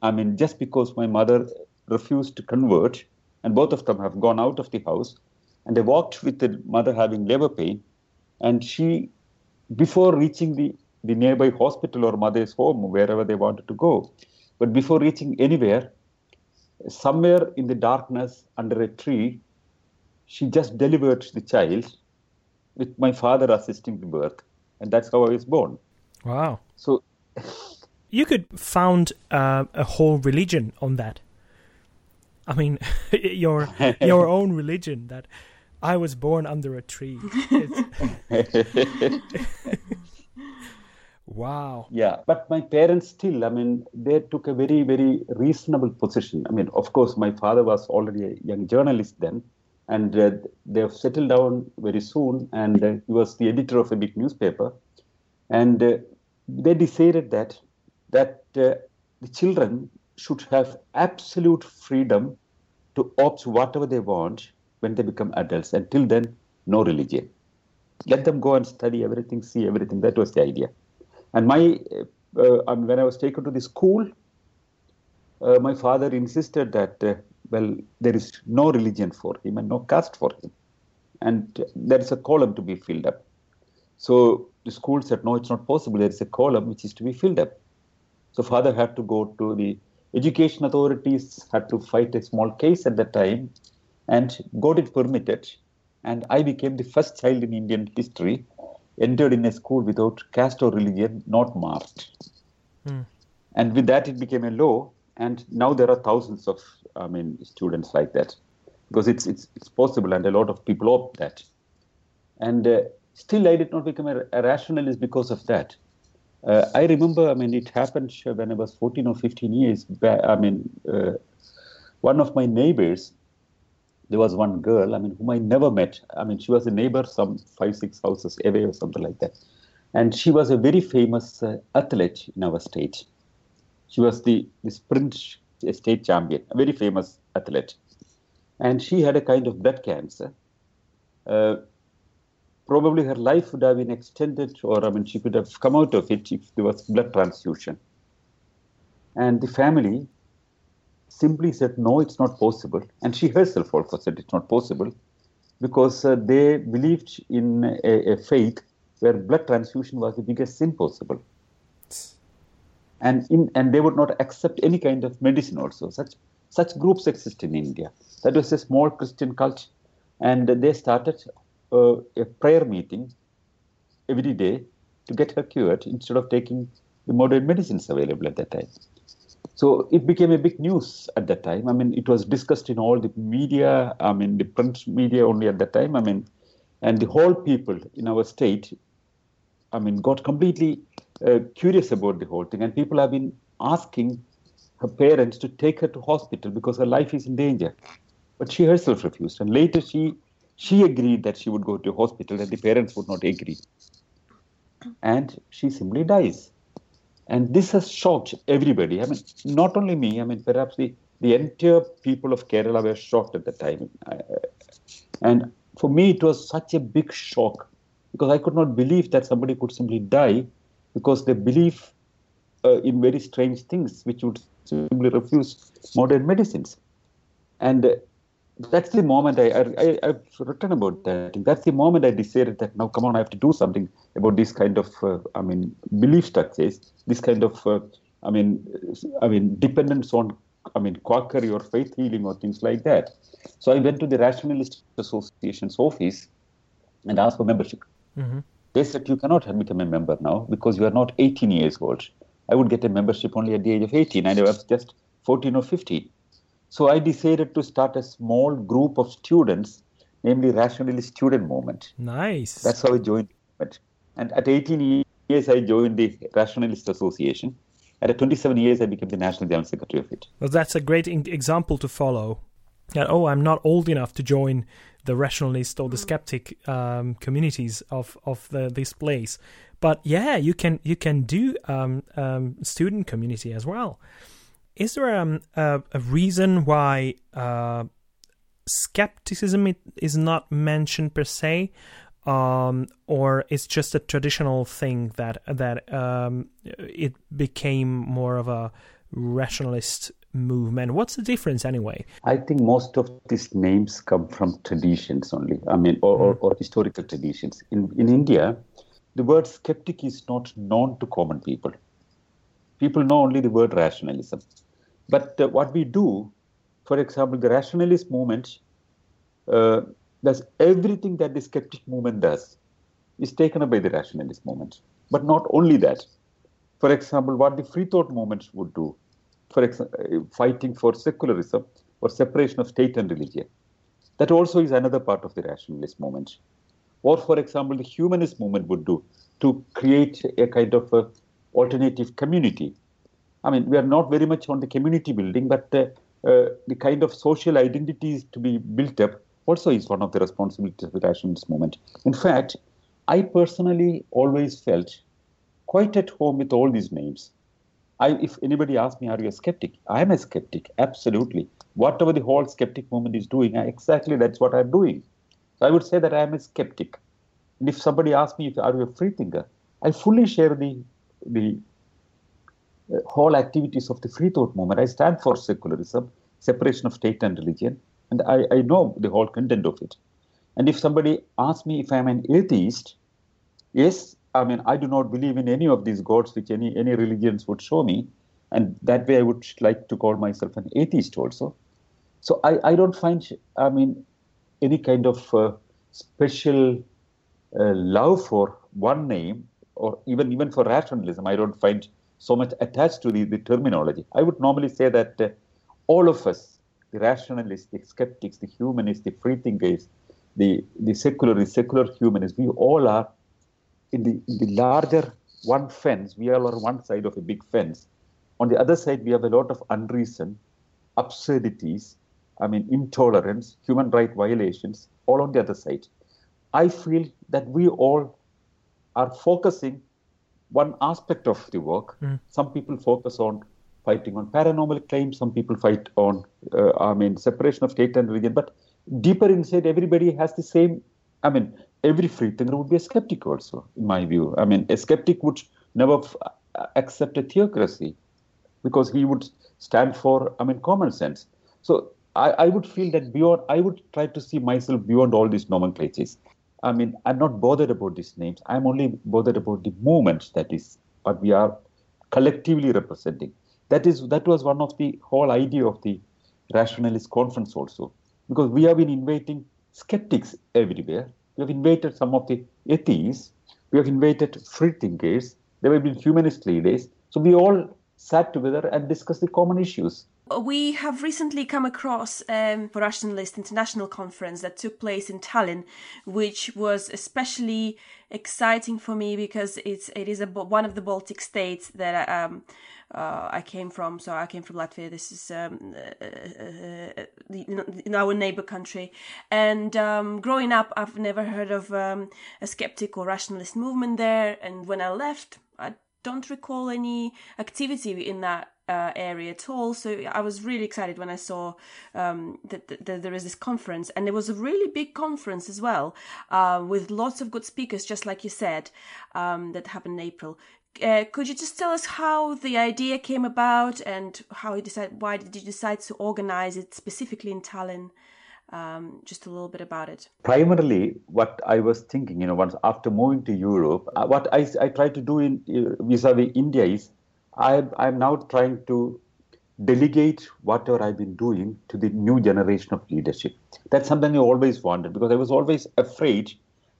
I mean, just because my mother refused to convert, and both of them have gone out of the house, and they walked with the mother having labor pain, and she, before reaching the, the nearby hospital or mother's home, wherever they wanted to go, but before reaching anywhere, somewhere in the darkness under a tree, she just delivered the child with my father assisting the birth. And that's how I was born. Wow. So you could found uh, a whole religion on that. I mean, your your own religion that I was born under a tree. wow. Yeah, but my parents still, I mean, they took a very, very reasonable position. I mean, of course, my father was already a young journalist then, and uh, they have settled down very soon, and uh, he was the editor of a big newspaper. And uh, they decided that that uh, the children should have absolute freedom to opt whatever they want when they become adults. Until then, no religion. Let them go and study everything, see everything. That was the idea. And my, uh, uh, when I was taken to the school, uh, my father insisted that, uh, well, there is no religion for him and no caste for him. And there is a column to be filled up. So the school said, no, it's not possible. There is a column which is to be filled up. So father had to go to the education authorities, had to fight a small case at that time and got it permitted. And I became the first child in Indian history entered in a school without caste or religion, not marked. Hmm. And with that, it became a law. And now there are thousands of, I mean, students like that because it's it's it's possible, and a lot of people opt that. And uh, still, I did not become a, a rationalist because of that. Uh, I remember, I mean, it happened when I was 14 or 15 years back. I mean, uh, one of my neighbors, there was one girl, I mean, whom I never met. I mean, she was a neighbor some five, six houses away or something like that. And she was a very famous uh, athlete in our state. She was the, the sprint state champion, a very famous athlete. And she had a kind of blood cancer. Probably her life would have been extended, or I mean, she could have come out of it if there was blood transfusion. And the family simply said, no, it's not possible. And she herself also said it's not possible because uh, they believed in a, a, faith where blood transfusion was the biggest sin possible. And, in, and they would not accept any kind of medicine also. Such, such groups exist in India. That was a small Christian cult. And they started uh, a prayer meeting every day to get her cured instead of taking the modern medicines available at that time. So it became a big news at that time. I mean, it was discussed in all the media, I mean, the print media only at that time. I mean, and the whole people in our state, I mean, got completely uh, curious about the whole thing. And people have been asking her parents to take her to hospital because her life is in danger. But she herself refused. And later she she agreed that she would go to hospital and the parents would not agree. And she simply dies. And this has shocked everybody. I mean, not only me, I mean, perhaps the, the entire people of Kerala were shocked at the time. And for me, it was such a big shock because I could not believe that somebody could simply die because they believe uh, in very strange things which would simply refuse modern medicines. And uh, that's the moment I, I, I have written about that. That's the moment I decided that now, come on, I have to do something about this kind of, uh, I mean, belief structures, this kind of, uh, I mean, I mean, dependence on, I mean, quackery or faith healing or things like that. So I went to the Rationalist Association's office and asked for membership. Mm-hmm. They said you cannot become a member now because you are not 18 years old. I would get a membership only at the age of 18, and I was just 14 or 15. So I decided to start a small group of students, namely Rationalist Student Movement. Nice. That's how I joined it. And at 18 years, I joined the Rationalist Association. At 27 years, I became the National General Secretary of it. Well, that's a great example to follow. That, oh, I'm not old enough to join the rationalist or the skeptic um, communities of, of the, this place. But yeah, you can you can do um, um, student community as well is there um, a, a, reason why uh, skepticism is not mentioned per se, um, or it's just a traditional thing that that um, it became more of a rationalist movement? What's the difference anyway? I think most of these names come from traditions only. I mean, or, mm. or, or historical traditions. In in India, the word skeptic is not known to common people people know only the word rationalism. But uh, what we do, for example, the rationalist movement uh, does everything that the skeptic movement does is taken up by the rationalist movement. But not only that. For example, what the free thought movement would do, for example, fighting for secularism or separation of state and religion. That also is another part of the rationalist movement. Or, for example, the humanist movement would do to create a kind of a alternative community. I mean, we are not very much on the community building, but uh, uh, the kind of social identities to be built up also is one of the responsibilities of the rationalist movement. In fact, I personally always felt quite at home with all these names. I, if anybody asks me, are you a skeptic? I am a skeptic, absolutely. Whatever the whole skeptic movement is doing, exactly that's what I'm doing. So I would say that I am a skeptic. And if somebody asks me, if are you a free thinker, I fully share the the whole activities of the free thought movement. I stand for secularism, separation of state and religion, and I, I know the whole content of it. And if somebody asks me if I'm an atheist, yes, I mean I do not believe in any of these gods which any any religions would show me, and that way I would like to call myself an atheist also. So I, I don't find I mean any kind of uh, special uh, love for one name or even even for rationalism. I don't find so much attached to the, the terminology. I would normally say that uh, all of us, the rationalists, the skeptics, the humanists, the free thinkers, the, the secularists, secular humanists, we all are in the, in the larger one fence, we all are one side of a big fence. On the other side, we have a lot of unreason, absurdities, I mean, intolerance, human right violations, all on the other side. I feel that we all are focusing one aspect of the work. Mm. Some people focus on fighting on paranormal claims. Some people fight on, uh, I mean, separation of state and religion. But deeper inside, everybody has the same. I mean, every free thinker would be a skeptic also, in my view. I mean, a skeptic would never f- accept a theocracy because he would stand for, I mean, common sense. So I, I would feel that beyond, I would try to see myself beyond all these nomenclatures. I mean, I'm not bothered about these names. I'm only bothered about the movement that is what we are collectively representing. That is that was one of the whole idea of the rationalist conference also, because we have been inviting skeptics everywhere. We have invited some of the atheists. We have invited free thinkers. There have been humanist leaders. So we all sat together and discussed the common issues we have recently come across um, a rationalist international conference that took place in Tallinn, which was especially exciting for me because it's it is a, one of the Baltic states that um, uh, I came from. So I came from Latvia. This is um, uh, uh, the, our neighbor country. And um, growing up, I've never heard of um, a skeptic or rationalist movement there. And when I left, I don't recall any activity in that uh, area at all. So I was really excited when I saw um, that, that, that, there is this conference, and it was a really big conference as well, uh, with lots of good speakers, just like you said, um, that happened in April. Uh, could you just tell us how the idea came about and how you decided? Why did you decide to organize it specifically in Tallinn? Um, just a little bit about it. Primarily, what I was thinking, you know, once after moving to Europe, uh, what I, I tried to do in uh, vis-a-vis India is I, I'm now trying to delegate whatever I've been doing to the new generation of leadership. That's something I always wanted because I was always afraid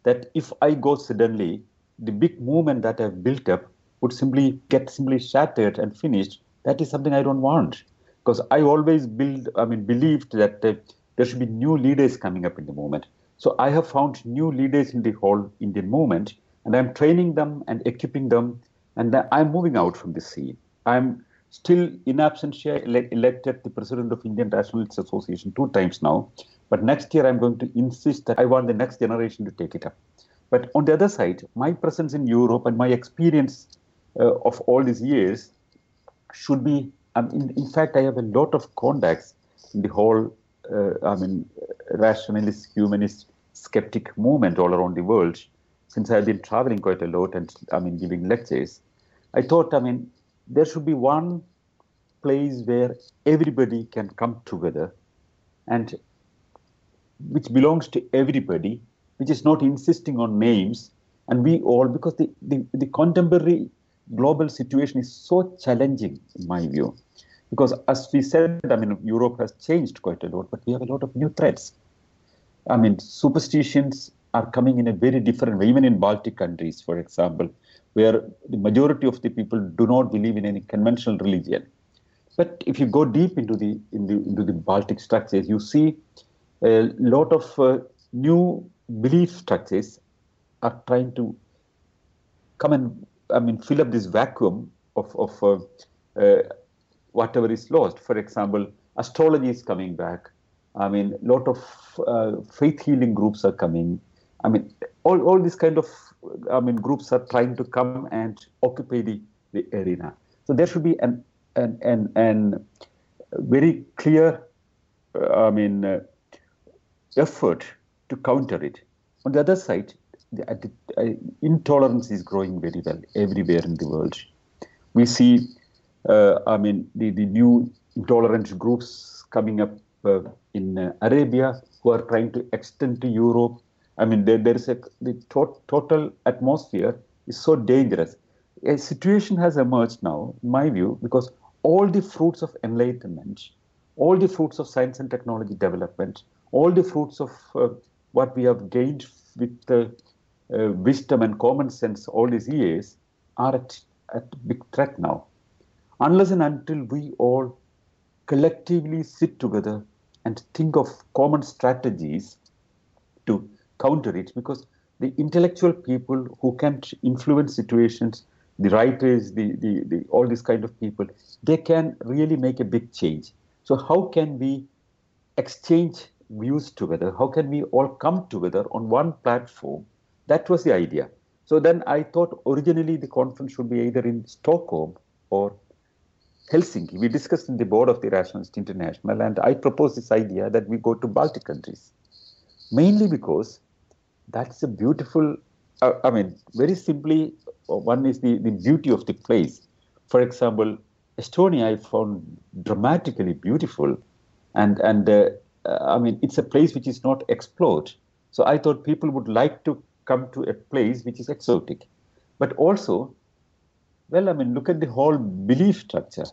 that if I go suddenly, the big movement that I've built up would simply get simply shattered and finished. That is something I don't want because I always build, I mean, believed that uh, there should be new leaders coming up in the movement. So I have found new leaders in the whole Indian movement, and I'm training them and equipping them and I'm moving out from the scene. I'm still in absentia ele- elected the president of Indian Rationalists Association two times now. But next year I'm going to insist that I want the next generation to take it up. But on the other side, my presence in Europe and my experience uh, of all these years should be. Um, in, in, fact, I have a lot of contacts in the whole, uh, I mean, rationalist, humanist, skeptic movement all around the world since I've been traveling quite a lot and I mean giving lectures, I thought I mean there should be one place where everybody can come together and which belongs to everybody, which is not insisting on names, and we all because the, the, the contemporary global situation is so challenging in my view. Because as we said, I mean Europe has changed quite a lot, but we have a lot of new threats. I mean superstitions, are coming in a very different way, even in Baltic countries, for example, where the majority of the people do not believe in any conventional religion. But if you go deep into the, in the into the Baltic structures, you see a lot of uh, new belief structures are trying to come and I mean fill up this vacuum of of uh, uh, whatever is lost. For example, astrology is coming back. I mean, a lot of uh, faith healing groups are coming. I mean, all, all these kind of I mean groups are trying to come and occupy the, the arena. So there should be an an an, an very clear uh, I mean uh, effort to counter it. On the other side, the, uh, intolerance is growing very well everywhere in the world. We see, uh, I mean, the, the new intolerant groups coming up uh, in Arabia who are trying to extend to Europe. I mean, there, there is a the to- total atmosphere is so dangerous. A situation has emerged now, in my view, because all the fruits of enlightenment, all the fruits of science and technology development, all the fruits of uh, what we have gained with uh, uh, wisdom and common sense all these years are at, at big threat now. Unless and until we all collectively sit together and think of common strategies to counter it, because the intellectual people who can influence situations, the writers, the, the, the all these kind of people, they can really make a big change. So how can we exchange views together? How can we all come together on one platform? That was the idea. So then I thought originally the conference should be either in Stockholm or Helsinki. We discussed in the board of the Rationalist International, and I proposed this idea that we go to Baltic countries, mainly because that's a beautiful. Uh, I mean, very simply, uh, one is the, the beauty of the place. For example, Estonia I found dramatically beautiful, and and uh, I mean it's a place which is not explored. So I thought people would like to come to a place which is exotic, but also, well, I mean look at the whole belief structure.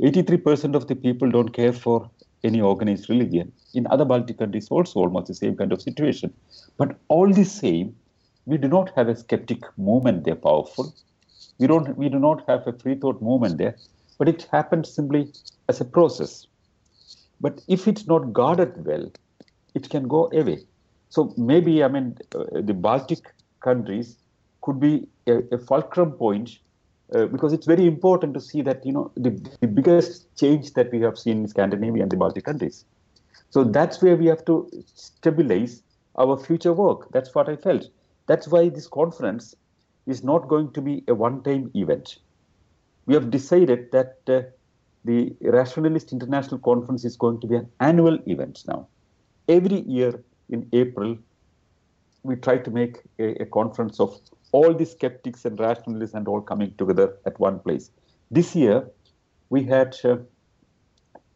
Eighty-three percent of the people don't care for any organized religion. In other Baltic countries, also almost the same kind of situation. But all the same, we do not have a skeptic movement there powerful. We don't. We do not have a free thought movement there but it happens simply as a process. But if it's not guarded well, it can go away. So maybe, I mean, uh, the Baltic countries could be a, a fulcrum point uh, because it's very important to see that, you know, the, the biggest change that we have seen in Scandinavia and the Baltic countries. So that's where we have to stabilize our future work. That's what I felt. That's why this conference is not going to be a one time event we have decided that uh, the Rationalist International Conference is going to be an annual event now. Every year in April, we try to make a, a conference of all the skeptics and rationalists and all coming together at one place. This year, we had uh,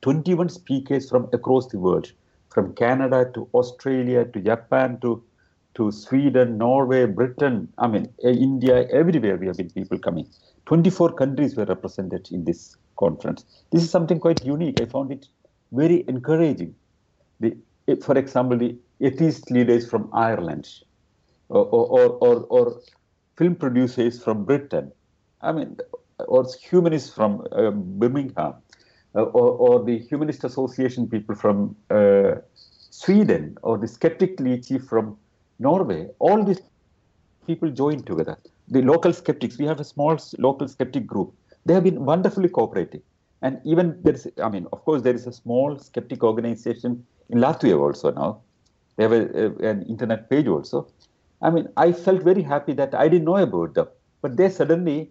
21 speakers from across the world, from Canada to Australia to Japan to to Sweden, Norway, Britain, I mean, India, everywhere we have been people coming. 24 countries were represented in this conference. This is something quite unique. I found it very encouraging. The, for example, the atheist leaders from Ireland or, or, or, or film producers from Britain, I mean, or humanists from uh, Birmingham, uh, or, or, the Humanist Association people from uh, Sweden, or the Skeptic Leahy from Norway, all these people joined together. The local skeptics, we have a small local skeptic group. They have been wonderfully cooperating. And even there's, I mean, of course, there is a small skeptic organization in Latvia also now. They have a, a, an internet page also. I mean, I felt very happy that I didn't know about them, but they suddenly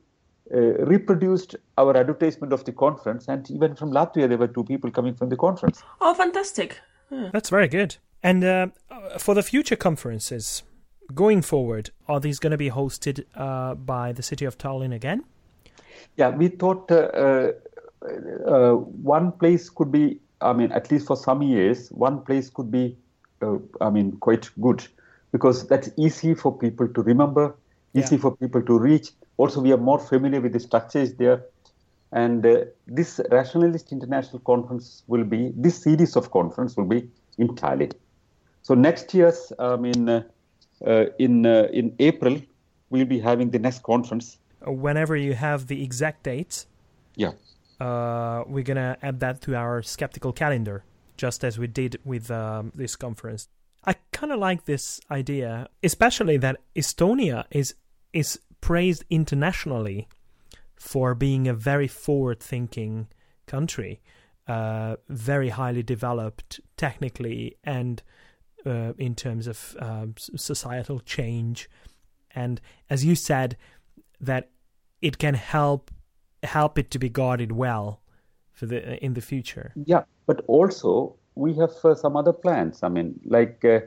uh, reproduced our advertisement of the conference, and even from Latvia, there were two people coming from the conference. Oh, fantastic! Yeah. That's very good. And uh, for the future conferences going forward, are these going to be hosted uh, by the city of Tallinn again? Yeah, we thought uh, uh, uh one place could be, I mean, at least for some years, one place could be, uh, I mean, quite good because that's easy for people to remember, easy yeah. for people to reach. Also, we are more familiar with the structures there. And this Rationalist International Conference will be, this series of conference will be in Tallinn. So next year's, I mean, uh, uh, in uh, in April we'll be having the next conference. Whenever you have the exact dates, Yeah. uh, we're gonna add that to our skeptical calendar, just as we did with um, this conference. I kind of like this idea, especially that Estonia is is praised internationally for being a very forward-thinking country, uh, very highly developed technically and uh, in terms of s- societal change, and as you said, that it can help help it to be guarded well for the in the future. Yeah, but also we have uh, some other plans. I mean, like uh,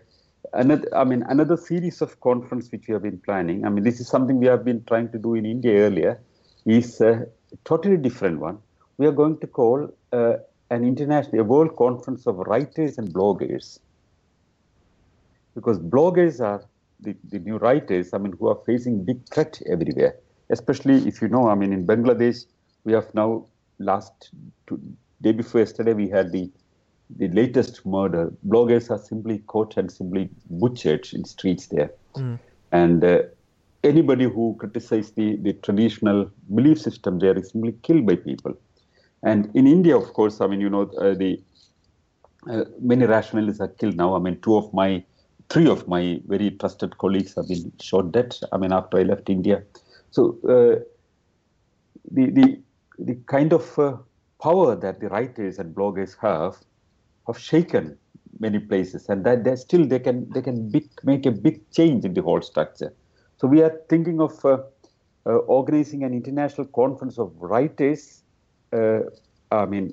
another, I mean, another series of conference which we have been planning. I mean, this is something we have been trying to do in India earlier. Is a totally different one. We are going to call uh, an international, a world conference of writers and bloggers, because bloggers are the, the new writers. I mean, who are facing big threat everywhere. Especially if you know, I mean, in Bangladesh, we have now last two, day before yesterday we had the the latest murder. Bloggers are simply caught and simply butchered in streets there, and uh, anybody who criticizes the, the traditional belief system there is simply killed by people. And in India, of course, I mean, you know, uh, the uh, many rationalists are killed now. I mean, two of my, three of my very trusted colleagues have been shot dead. I mean, after I left India, so uh, the the the kind of uh, power that the writers and bloggers have have shaken many places, and that they still they can they can big, make a big change in the whole structure. So we are thinking of uh, uh, organizing an international conference of writers. Uh, I mean,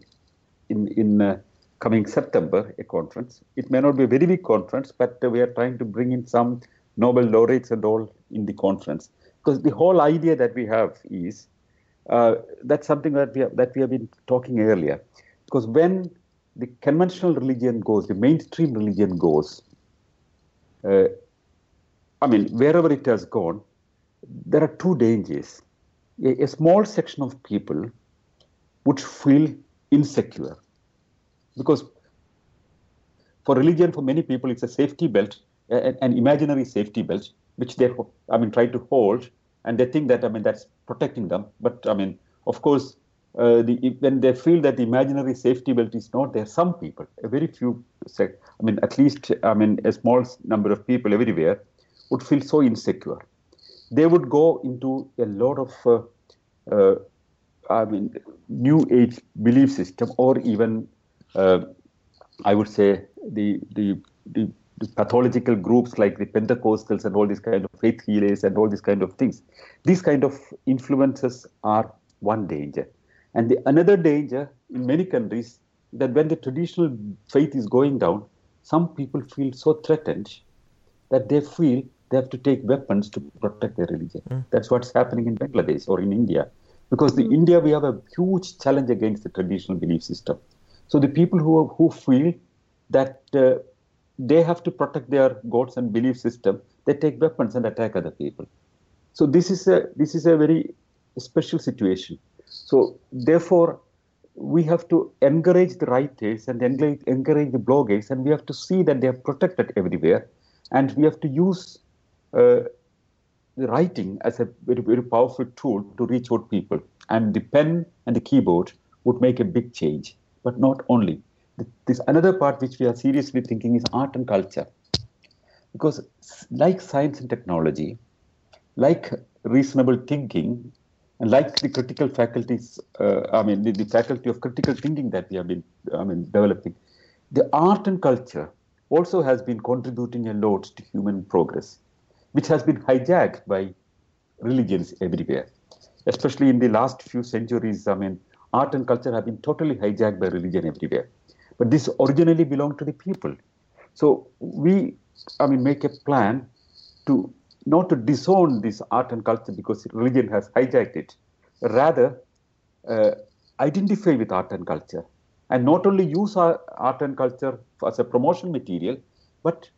in in uh, coming September, a conference. It may not be a very big conference, but uh, we are trying to bring in some Nobel laureates and all in the conference because the whole idea that we have is uh, that's something that we have, that we have been talking earlier. Because when the conventional religion goes, the mainstream religion goes, uh, I mean, wherever it has gone, there are two dangers. A, a small section of people would feel insecure because for religion, for many people, it's a safety belt, an, an imaginary safety belt, which they, I mean, try to hold, and they think that, I mean, that's protecting them. But I mean, of course, uh, the, when they feel that the imaginary safety belt is not there, some people, a very few, I mean, at least, I mean, a small number of people everywhere would feel so insecure. They would go into a lot of, uh, uh, I mean, new age belief system, or even, uh, I would say, the the the pathological groups like the Pentecostals and all these kind of faith healers and all these kind of things. These kind of influences are one danger. And the another danger in many countries that when the traditional faith is going down, some people feel so threatened that they feel they have to take weapons to protect their religion. That's what's happening in Bangladesh or in India. Because in India we have a huge challenge against the traditional belief system. So the people who who feel that uh, they have to protect their gods and belief system, they take weapons and attack other people. So this is a this is a very special situation. So therefore, we have to encourage the writers and encourage, encourage the bloggers, and we have to see that they are protected everywhere, and we have to use uh, the writing as a very very powerful tool to reach out people. And the pen and the keyboard would make a big change, but not only. This another part which we are seriously thinking is art and culture, because like science and technology, like reasonable thinking, and like the critical faculties, uh, I mean, the, the, faculty of critical thinking that we have been, I mean, developing, the art and culture also has been contributing a lot to human progress, which has been hijacked by religions everywhere, especially in the last few centuries. I mean, art and culture have been totally hijacked by religion everywhere, but this originally belonged to the people. So we, I mean, make a plan to not to disown this art and culture because religion has hijacked it, rather uh, identify with art and culture, and not only use art and culture as a promotion material, but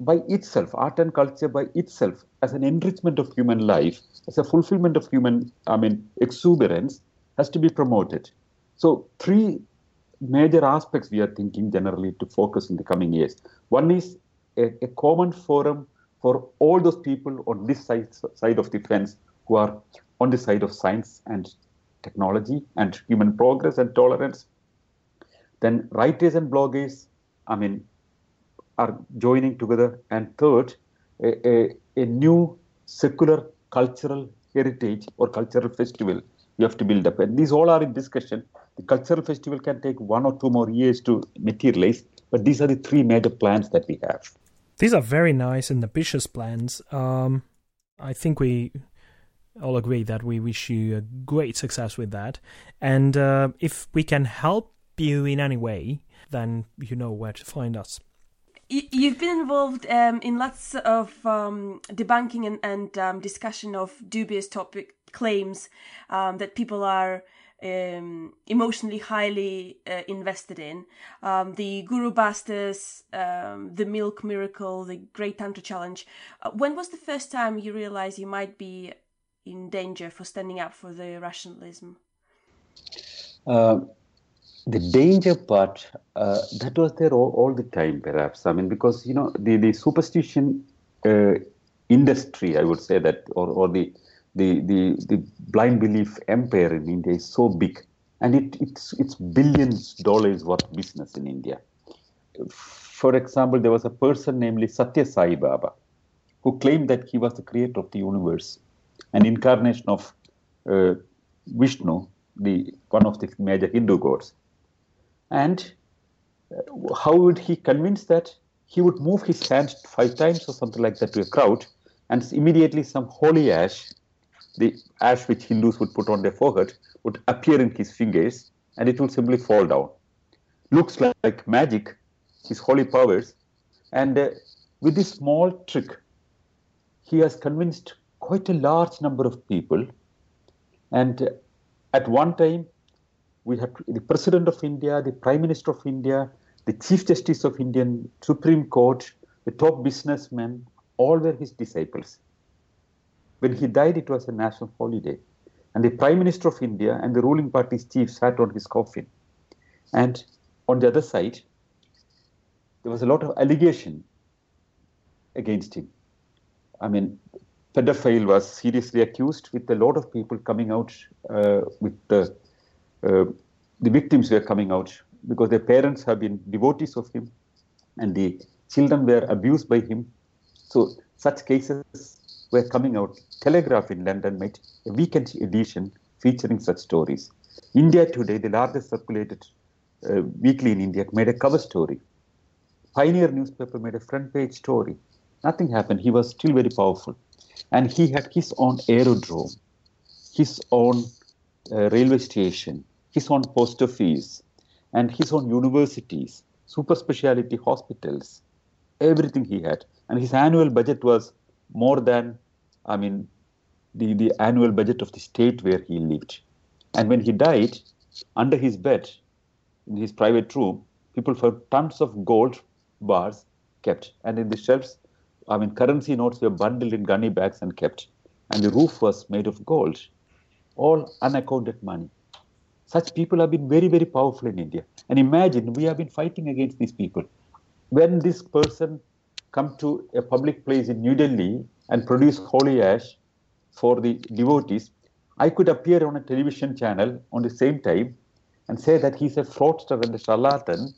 by itself, art and culture by itself, as an enrichment of human life, as a fulfillment of human, I mean, exuberance, has to be promoted. So three major aspects we are thinking generally to focus in the coming years. One is a, a common forum for all those people on this side, side of the fence who are on the side of science and technology and human progress and tolerance. Then writers and bloggers, I mean, are joining together. And third, a, a, a new secular cultural heritage or cultural festival you have to build up. And these all are in discussion. The cultural festival can take one or two more years to materialize, but these are the three major plans that we have. These are very nice and ambitious plans. Um, I think we all agree that we wish you great success with that. And uh, if we can help you in any way, then you know where to find us. You've been involved um, in lots of um, debunking and, and um, discussion of dubious topic claims um, that people are um, emotionally highly uh, invested in. Um, the Guru Busters, um, the Milk Miracle, the Great Tantra Challenge. Uh, when was the first time you realized you might be in danger for standing up for the rationalism? Uh, the danger part uh, that was there all, all, the time, perhaps. I mean, because you know the the superstition uh, industry, I would say that, or or the the, the, the blind belief empire in India is so big, and it, it's, it's billions dollars worth business in India. For example, there was a person named Satya Sai Baba who claimed that he was the creator of the universe, an incarnation of uh, Vishnu, the one of the major Hindu gods. And uh, how would he convince that? He would move his hand five times or something like that to a crowd, and immediately some holy ash the ash which Hindus would put on their forehead would appear in his fingers and it would simply fall down. Looks like, like magic, his holy powers. And uh, with this small trick, he has convinced quite a large number of people. And uh, at one time, we had the President of India, the Prime Minister of India, the Chief Justice of Indian Supreme Court, the top businessmen, all were his disciples. When he died, it was a national holiday. And the Prime Minister of India and the ruling party's chief sat on his coffin. And on the other side, there was a lot of allegation against him. I mean, pedophile was seriously accused, with a lot of people coming out uh, with the uh, the victims were coming out because their parents have been devotees of him, and the children were abused by him. So such cases were coming out. Telegraph in London made a weekend edition featuring such stories. India Today, the largest circulated uh, weekly in India, made a cover story. Pioneer newspaper made a front page story. Nothing happened. He was still very powerful. And he had his own aerodrome, his own uh, railway station, his own post office, and his own universities, super specialty hospitals, everything he had. And his annual budget was more than, I mean, the, the annual budget of the state where he lived. And when he died, under his bed, in his private room, people found tons of gold bars kept. And in the shelves, I mean, currency notes were bundled in gunny bags and kept. And the roof was made of gold, all unaccounted money. Such people have been very, very powerful in India. And imagine we have been fighting against these people. When this person come to a public place in New Delhi and produce holy ash for the devotees, I could appear on a television channel on the same time and say that he's a fraudster and a charlatan,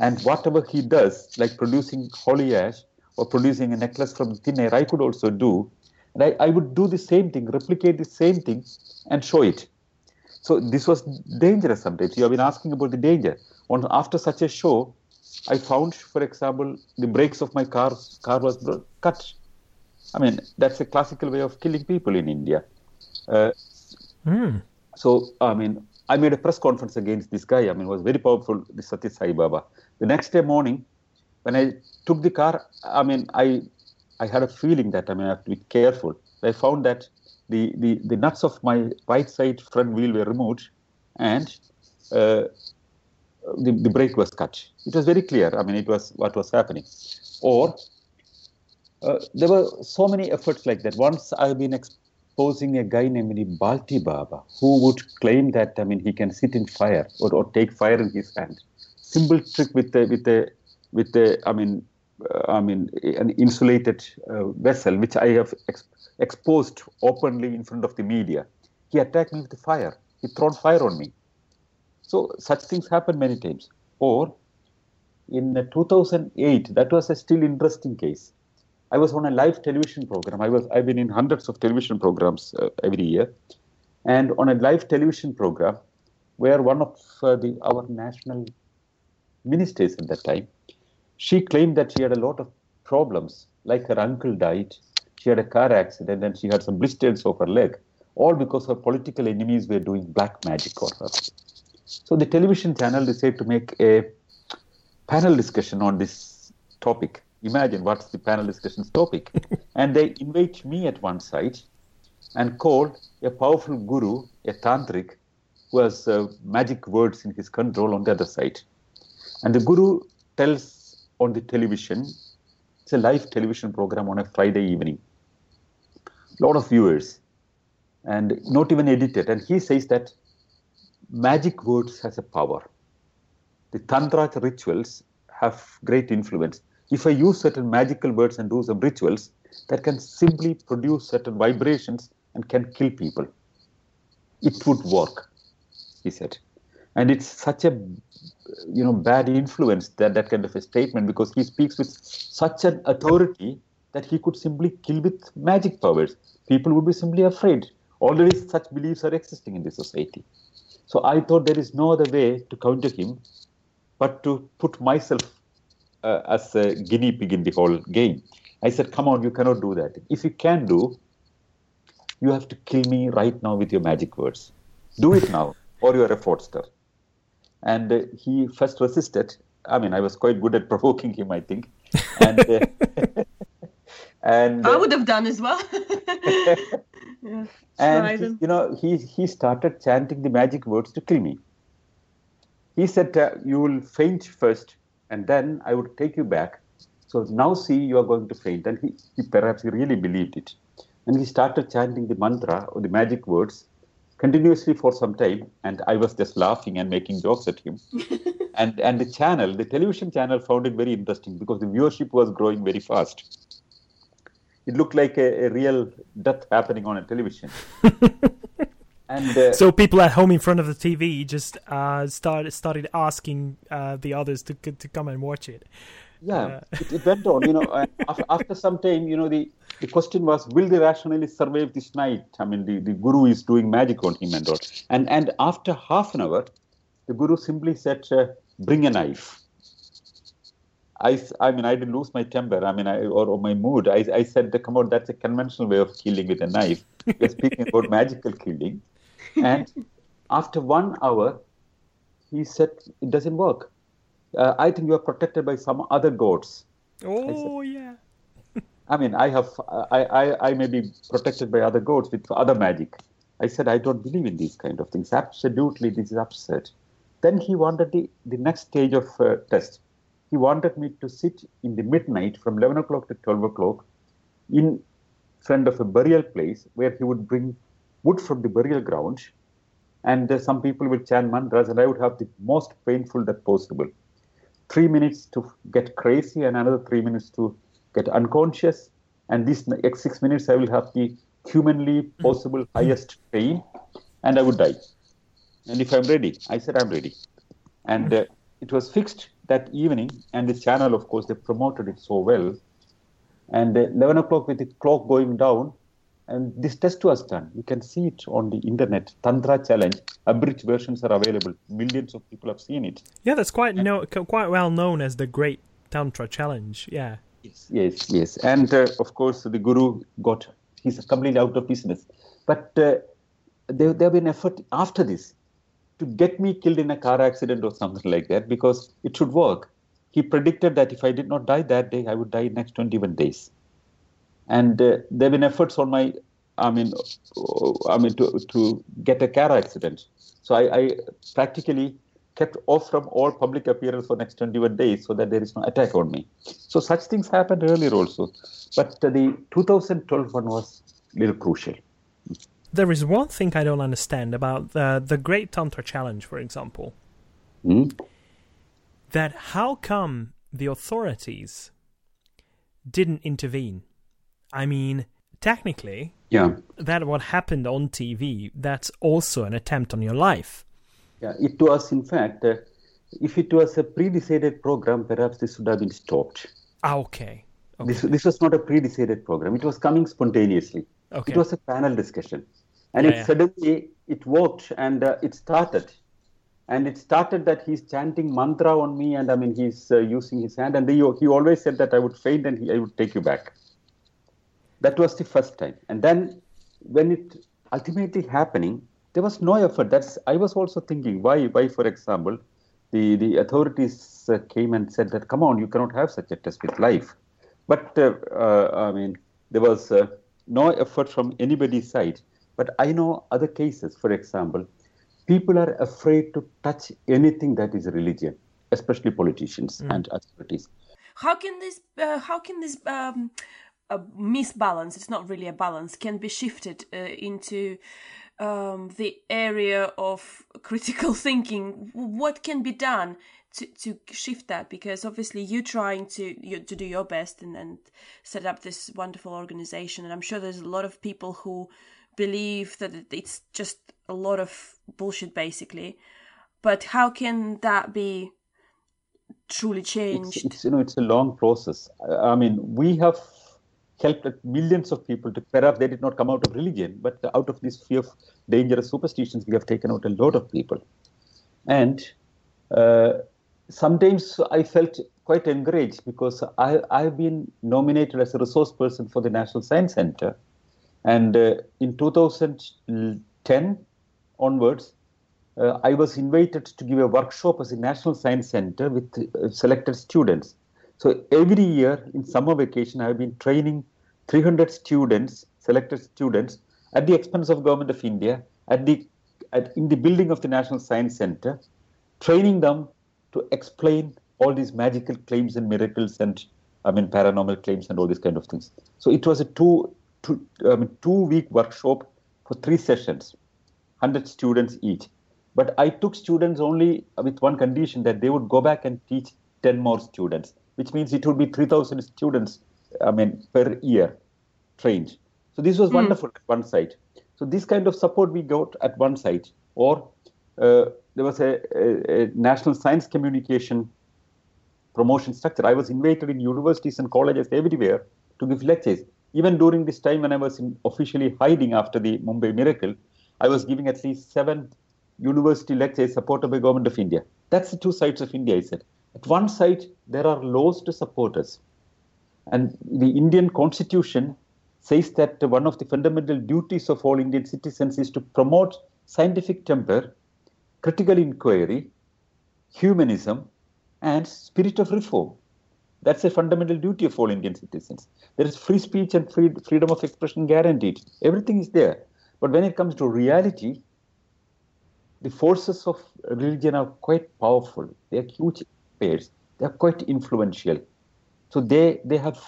and whatever he does, like producing holy ash or producing a necklace from thin air, I could also do. And I, I would do the same thing, replicate the same thing, and show it. So this was dangerous sometimes. You have been asking about the danger. On, after such a show, I found, for example, the brakes of my car car was cut. I mean, that's a classical way of killing people in India. Uh, mm. So, I mean, I made a press conference against this guy. I mean, it was very powerful, the Satya Sai Baba. The next day morning, when I took the car, I mean, I I had a feeling that I mean I have to be careful. I found that the, the, the nuts of my right side front wheel were removed, and uh, the, the brake was cut. It was very clear. I mean, it was what was happening. Or uh, there were so many efforts like that. Once I've been exposing a guy named Balti Baba who would claim that I mean he can sit in fire or, or take fire in his hand. Simple trick with the with the with the I mean uh, I mean, an insulated uh, vessel, which I have ex- exposed openly in front of the media. He attacked me with fire. He thrown fire on me. So such things happen many times. Or in uh, 2008, that was a still interesting case. I was on a live television program. I was I've been in hundreds of television programs uh, every year, and on a live television program, where one of uh, the our national ministers at that time, she claimed that she had a lot of problems, like her uncle died, she had a car accident, and she had some blisters of her leg, all because her political enemies were doing black magic on her. So the television channel decided to make a panel discussion on this topic. Imagine what's the panel discussion's topic. and they invite me at one side and call a powerful guru, a tantric, who has uh, magic words in his control on the other side. And the guru tells on the television, it's a live television program on a Friday evening. A lot of viewers and not even edited. And he says that magic words has a power. The Tantra rituals have great influence. If I use certain magical words and do some rituals, that can simply produce certain vibrations and can kill people. It would work, he said. And it's such a you know bad influence that that kind of a statement because he speaks with such an authority that he could simply kill with magic powers. People would be simply afraid. Already such beliefs are existing in the society. So I thought there is no other way to counter him but to put myself uh, as a guinea pig in the whole game. I said, come on, you cannot do that. If you can do, you have to kill me right now with your magic words. Do it now, or you are a fraudster. And uh, he first resisted. I mean, I was quite good at provoking him, I think. And, uh, and I would have done as well. yeah, and he, you know, he he started chanting the magic words to kill me. He said, uh, You will faint first, and then I would take you back. So now see, you are going to faint. And he, he perhaps he really believed it. And he started chanting the mantra or the magic words continuously for some time. And I was just laughing and making jokes at him. and, and the channel, the television channel, found it very interesting because the viewership was growing very fast. It looked like a, a real death happening on a television. And uh, so people at home in front of the TV just uh, started started asking uh, the others to to come and watch it. Yeah, uh, it, it, went on. You know, after, after, some time, you know, the, the question was, will the rationalist survive this night? I mean, the, the guru is doing magic on him and all. And and after half an hour, the guru simply said, uh, "Bring a knife." I, I mean, I didn't lose my temper. I mean, I, or, or my mood. I, I said, "Come on, that's a conventional way of killing with a knife." We're speaking about magical killing and after one hour, he said, It doesn't work. Uh, I think you are protected by some other gods. Oh, I said, yeah. I mean, I have, I, I, I may be protected by other gods with other magic. I said, I don't believe in these kind of things. Absolutely, this is absurd. Then he wanted the, the next stage of uh, test. He wanted me to sit in the midnight from 11 o'clock to 12 o'clock in front of a burial place where he would bring wood from the burial ground, and uh, some people will chant mantras, and I would have the most painful that possible. Three minutes to get crazy, and another three minutes to get unconscious, and these next six minutes I will have the humanly possible mm-hmm. highest pain, and I would die. And if I'm ready, I said I'm ready, and uh, it was fixed that evening, and the channel, of course, they promoted it so well. And uh, 11 o'clock with the clock going down, and this test was done. You can see it on the internet. Tantra Challenge. Abridged versions are available. Millions of people have seen it. Yeah, that's quite no, quite well known as the Great Tantra Challenge. Yeah. Yes, yes, yes. And uh, of course, the guru got he's completely out of business. But uh, there there have been effort after this to get me killed in a car accident or something like that because it should work. He predicted that if I did not die that day, I would die next 21 days. And uh, there have been efforts on my i mean uh, i mean to, to get a car accident. So I, I, practically kept off from all public appearance for next 21 days so that there is no attack on me. So such things happened earlier also. But the 2012 one was little crucial there is one thing i don't understand about the, the great tantra challenge for example mm? that how come the authorities didn't intervene. I mean, technically, Yeah. that what happened on TV, that's also an attempt on your life. Yeah, it was, in fact, uh, if it was a pre-decided program, perhaps this would have been stopped. Ah, okay. Okay. This, this was not a pre-decided program. It was coming spontaneously. Okay. It was a panel discussion. And Yeah, it yeah. suddenly, it worked and uh, it started. And it started that he's chanting mantra on me and I mean, he's uh, using his hand. And he, he always said that I would faint and he, I would take you back. That was the first time. And then when it ultimately happening, there was no effort. That's I was also thinking why why for example, the the authorities uh, came and said that come on you cannot have such a test with life. But uh, uh, I mean there was uh, no effort from anybody's side. But I know other cases. For example, people are afraid to touch anything that is religion, especially politicians and authorities. How can this? Uh, how can this um, uh, misbalance? It's not really a balance. Can be shifted uh, into um, the area of critical thinking. What can be done to, to shift that? Because obviously you're trying to you, to do your best and, and set up this wonderful organization, and I'm sure there's a lot of people who believe that it's just a lot of bullshit, basically. But how can that be truly changed? it's, it's you know it's a long process. I mean, we have helped millions of people to perhaps they did not come out of religion, but out of this fear of dangerous superstitions, we have taken out a lot of people. And uh, sometimes I felt quite encouraged because I, I've been nominated as a resource person for the National Science Center. And uh, in 2010 onwards, uh, I was invited to give a workshop as a National Science Center with uh, selected students. So every year in summer vacation, I have been training 300 students, selected students, at the expense of Government of India, at the at, in the building of the National Science Center, training them to explain all these magical claims and miracles and I mean paranormal claims and all these kind of things. So it was a two two I mean, two week workshop for three sessions, 100 students each. But I took students only with one condition that they would go back and teach 10 more students, which means it would be 3,000 students, I mean, per year trained. So this was wonderful at one side. So this kind of support we got at one side. Or uh, there was a, a, a national science communication promotion structure. I was invited in universities and colleges everywhere to give lectures. Even during this time when I was officially hiding after the Mumbai miracle, I was giving at least seven university lectures supported by government of India. That's the two sides of India, I said. At one side, there are laws to support us. And the Indian constitution says that one of the fundamental duties of all Indian citizens is to promote scientific temper, critical inquiry, humanism, and spirit of reform. That's a fundamental duty of all Indian citizens. There is free speech and free, freedom of expression guaranteed. Everything is there. But when it comes to reality, the forces of religion are quite powerful. They are huge players. They are quite influential. So they, they have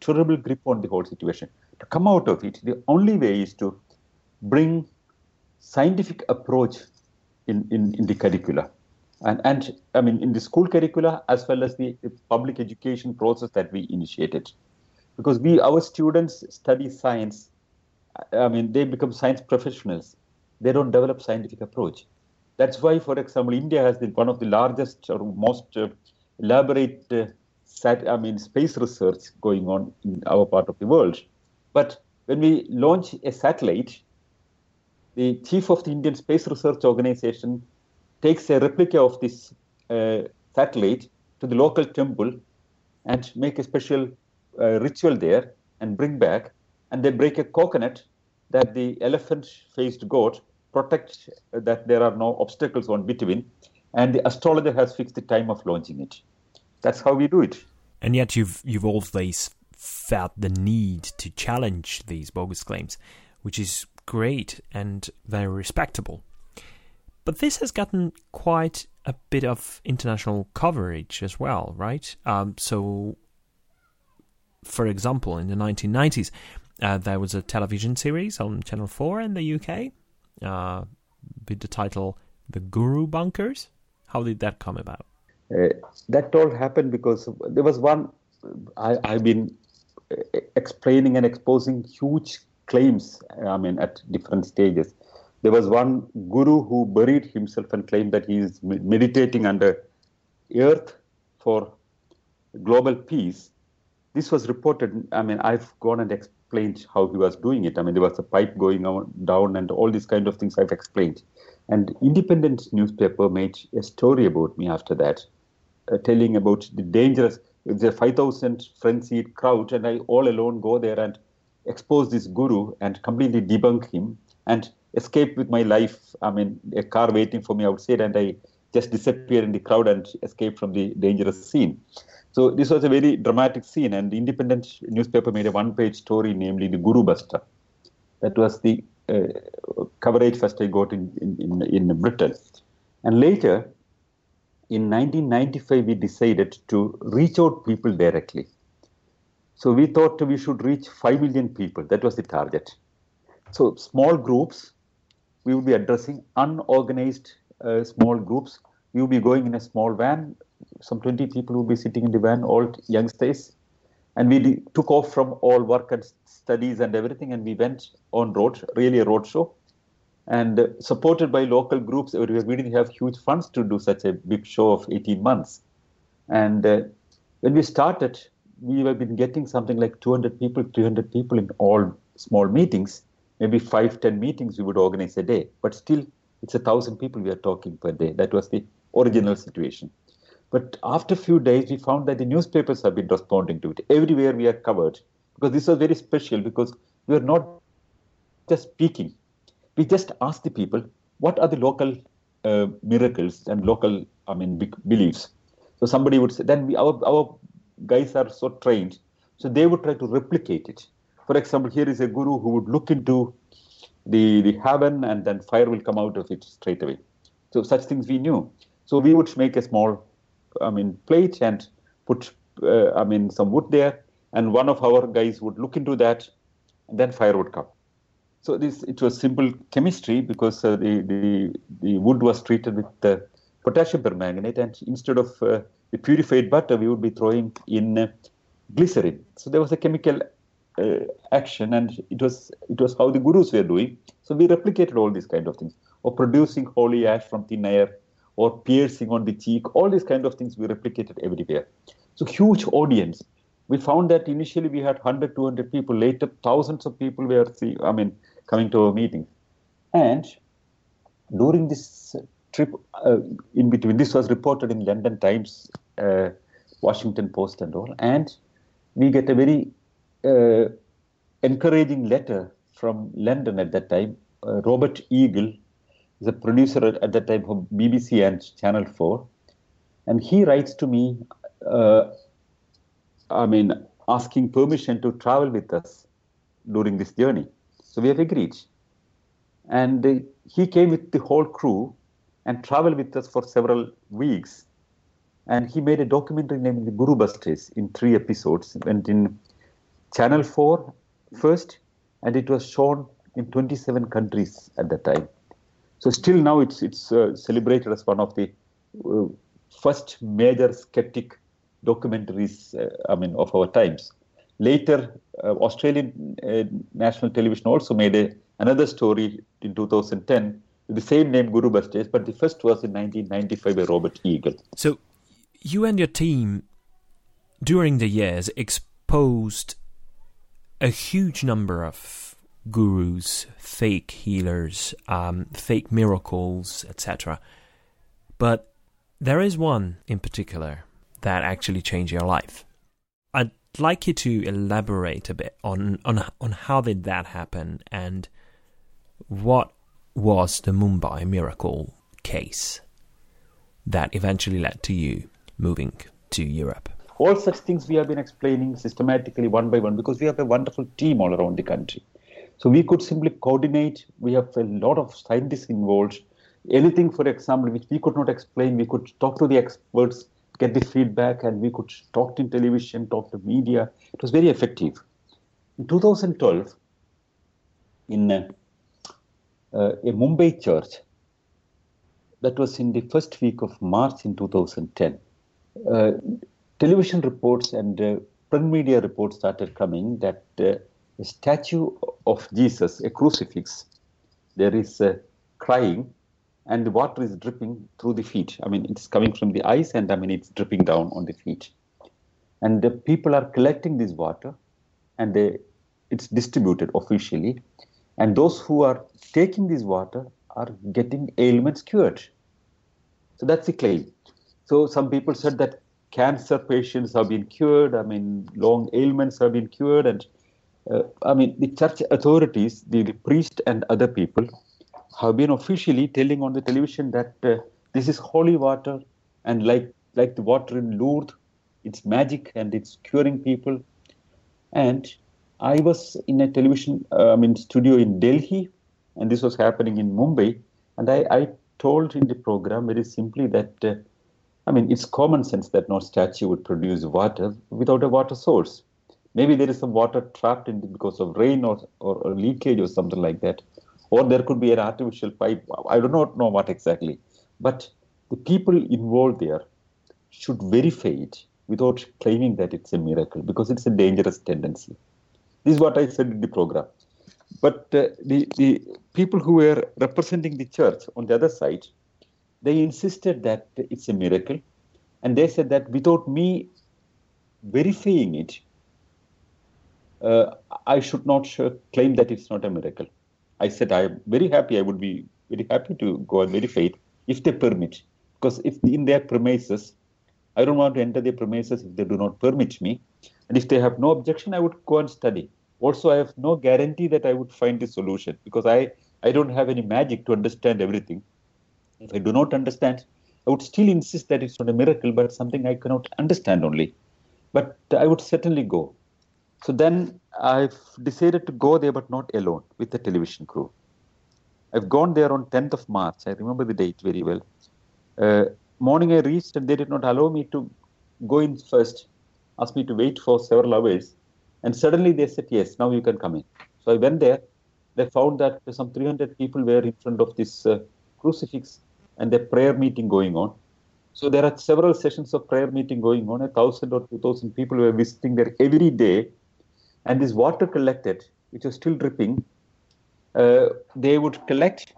terrible grip on the whole situation. To come out of it, the only way is to bring scientific approach in, in, in the curricula. And, and I mean, in the school curricula, as well as the, the public education process that we initiated. Because we, our students study science, I mean, they become science professionals. They don't develop scientific approach. That's why, for example, India has the, one of the largest or most uh, elaborate uh, sat, I mean, space research going on in our part of the world. But when we launch a satellite, the chief of the Indian Space Research Organization takes a replica of this uh, satellite to the local temple and make a special uh, ritual there and bring back, and they break a coconut that the elephant-faced goat protects that there are no obstacles on between, and the astrologer has fixed the time of launching it. That's how we do it. And yet you've you've always felt the need to challenge these bogus claims, which is great and very respectable. But this has gotten quite a bit of international coverage as well, right? Um, so, for example, in the 1990s, uh, there was a television series on Channel 4 in the UK uh, with the title The Guru Busters. How did that come about? Uh, that all happened because there was one. I, I've been uh, explaining and exposing huge claims, I mean, at different stages. There was one guru who buried himself and claimed that he is meditating under earth for global peace. This was reported. I mean, I've gone and explained how he was doing it. I mean, there was a pipe going on, down and all these kind of things I've explained. And independent newspaper made a story about me after that, uh, telling about the dangerous, the 5,000 frenzied crowd, and I all alone go there and expose this guru and completely debunk him and escape with my life. I mean, a car waiting for me outside, and I just disappear in the crowd and escape from the dangerous scene. So this was a very dramatic scene, and the Independent newspaper made a one-page story, namely the Guru Buster. That was the uh, coverage first I got in, in, in Britain. And later, in 1995, we decided to reach out people directly. So we thought we should reach 5 million people. That was the target. So small groups, we would be addressing unorganized uh, small groups. We would be going in a small van. Some 20 people would be sitting in the van, all youngsters. And we took off from all work and studies and everything, and we went on road, really a road show. And uh, supported by local groups, we didn't have huge funds to do such a big show of 18 months. And uh, when we started, we have been getting something like 200 people, 300 people in all small meetings. Maybe five, 10 meetings we would organize a day. But still, it's a thousand people we are talking per day. That was the original situation. But after a few days, we found that the newspapers have been responding to it. Everywhere we are covered. Because this was very special because we are not just speaking. We just asked the people, what are the local uh, miracles and local, I mean, beliefs? So somebody would say, then we, our, our guys are so trained, so they would try to replicate it. For example, here is a guru who would look into the, the heaven and then fire will come out of it straight away. So such things we knew. So we would make a small, I mean, plate and put, uh, I mean, some wood there, and one of our guys would look into that, and then fire would come. So this it was simple chemistry because uh, the, the the wood was treated with uh, potassium permanganate, and instead of uh, the purified butter, we would be throwing in uh, glycerin. So there was a chemical uh, action, and it was it was how the gurus were doing. So we replicated all these kind of things, or producing holy ash from thin air, or piercing on the cheek. All these kind of things we replicated everywhere. So huge audience. We found that initially we had 100, 200 people. Later, thousands of people were, see, I mean, coming to our meetings. And during this trip uh, in between. This was reported in London Times, uh, Washington Post, and all. And we get a very uh, encouraging letter from London at that time. Uh, Robert Eagle a producer at, at, that time for BBC and Channel 4. And he writes to me, uh, I mean, asking permission to travel with us during this journey. So we have agreed. And he came with the whole crew and traveled with us for several weeks. And he made a documentary named The Guru Busters in three episodes. Went in Channel 4 first, and it was shown in 27 countries at that time. So still now it's it's uh, celebrated as one of the uh, first major skeptic documentaries, uh, I mean, of our times. Later, uh, Australian uh, national television also made a, another story in 2010 the same name Guru Busters, but the first was in 1995 by Robert Eagle. So, you and your team, during the years, exposed a huge number of gurus, fake healers, um, fake miracles, etc. But there is one in particular that actually changed your life. I'd like you to elaborate a bit on on on how did that happen and what was the Mumbai miracle case that eventually led to you moving to Europe? All such things we have been explaining systematically one by one because we have a wonderful team all around the country. So we could simply coordinate. We have a lot of scientists involved. Anything, for example, which we could not explain, we could talk to the experts, get the feedback, and we could talk to television, talk to media. It was very effective. In 2012, in uh, a Mumbai church. That was in the first week of March in 2010. Uh, television reports and uh, print media reports started coming that uh, a statue of Jesus, a crucifix, there is uh, crying and the water is dripping through the feet. I mean, it's coming from the eyes and I mean, it's dripping down on the feet. And the people are collecting this water and they, it's distributed officially. And those who are taking this water are getting ailments cured. So that's the claim. So some people said that cancer patients have been cured. I mean, long ailments have been cured. And uh, I mean, the church authorities, the, the priest and other people have been officially telling on the television that uh, this is holy water and like like the water in Lourdes, it's magic and it's curing people. And I was in a television, uh, I mean, studio in Delhi, and this was happening in Mumbai. And I, I told in the program very simply that, uh, I mean, it's common sense that no statue would produce water without a water source. Maybe there is some water trapped in because of rain or, or, or leakage or something like that or there could be an artificial pipe. I do not know what exactly, but the people involved there should verify it without claiming that it's a miracle because it's a dangerous tendency. This is what I said in the program. But uh, the, the people who were representing the church on the other side, they insisted that it's a miracle. And they said that without me verifying it, uh, I should not claim that it's not a miracle. I said I'm very happy. I would be very happy to go and verify it if they permit. Because if in their premises, I don't want to enter their premises if they do not permit me. And if they have no objection, I would go and study. Also, I have no guarantee that I would find the solution because I, I don't have any magic to understand everything. If I do not understand, I would still insist that it's not a miracle, but something I cannot understand only. But I would certainly go. So then I've decided to go there, but not alone, with the television crew. I've gone there on 10th of March. I remember the date very well. Uh, morning I reached and they did not allow me to go in first, asked me to wait for several hours. And suddenly they said, yes, now you can come in. So I went there. They found that some 300 people were in front of this uh, crucifix and a prayer meeting going on. So there are several sessions of prayer meeting going on. A thousand or two thousand people were visiting there every day and this water collected, which was still dripping, uh, they would collect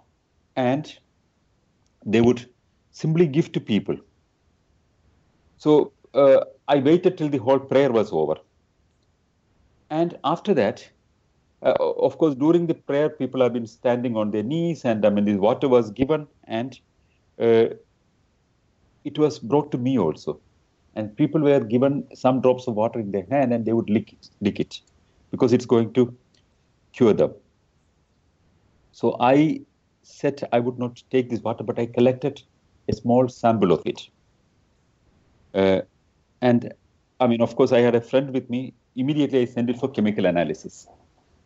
and they would simply give to people. So uh, I waited till the whole prayer was over. And after that, uh, of course, during the prayer, people have been standing on their knees, and I mean, the water was given, and uh, it was brought to me also. And people were given some drops of water in their hand, and they would lick it. Lick it because it's going to cure them. So I said I would not take this water, but I collected a small sample of it. Uh, and I mean, of course, I had a friend with me. Immediately, I sent it for chemical analysis.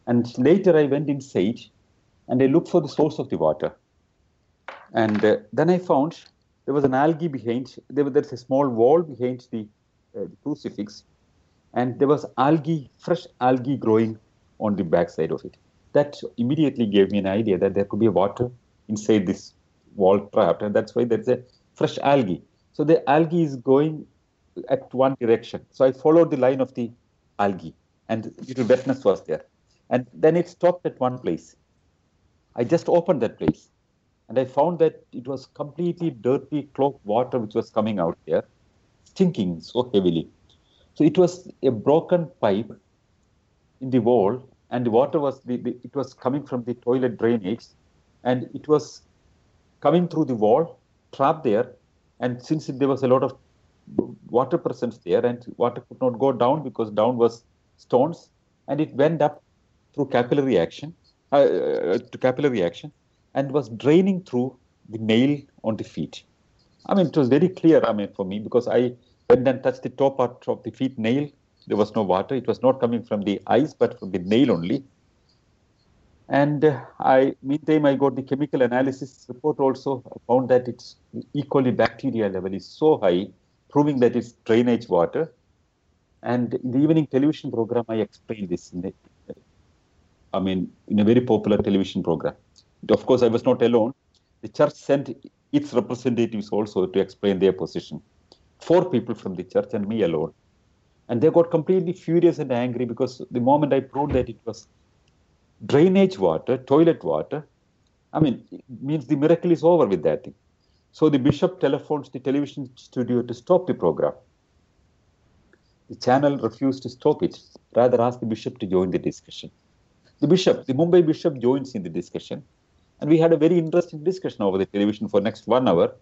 And later, I went inside and I looked for the source of the water. And uh, then I found there was an algae behind, there was, a small wall behind the, uh, the crucifix and there was algae, fresh algae growing on the backside of it. That immediately gave me an idea that there could be water inside this wall trap, and that's why there's a fresh algae. So the algae is going at one direction. So I followed the line of the algae, and little wetness was there, and then it stopped at one place. I just opened that place, and I found that it was completely dirty, clogged water which was coming out there, stinking so heavily. So it was a broken pipe in the wall, and the water was the, the, it was coming from the toilet drainage, and it was coming through the wall, trapped there, and since there was a lot of water presence there, and water could not go down because down was stones, and it went up through capillary action uh, uh to capillary action, and was draining through the nail on the feet. I mean, it was very clear. I mean, for me because I went and touched the top part of the feet nail. There was no water. It was not coming from the eyes, but from the nail only. And uh, I, meantime, I got the chemical analysis report also found that its E. coli bacteria level is so high, proving that it's drainage water. And in the evening television program, I explained this. In the, I mean, in a very popular television program. Of course, I was not alone. The church sent its representatives also to explain their position four people from the church and me alone. And they got completely furious and angry because the moment I proved that it was drainage water, toilet water, I mean, it means the miracle is over with that thing. So the bishop telephones the television studio to stop the program. The channel refused to stop it, rather asked the bishop to join the discussion. The bishop, the Mumbai bishop, joins in the discussion, and we had a very interesting discussion over the television for next one hour.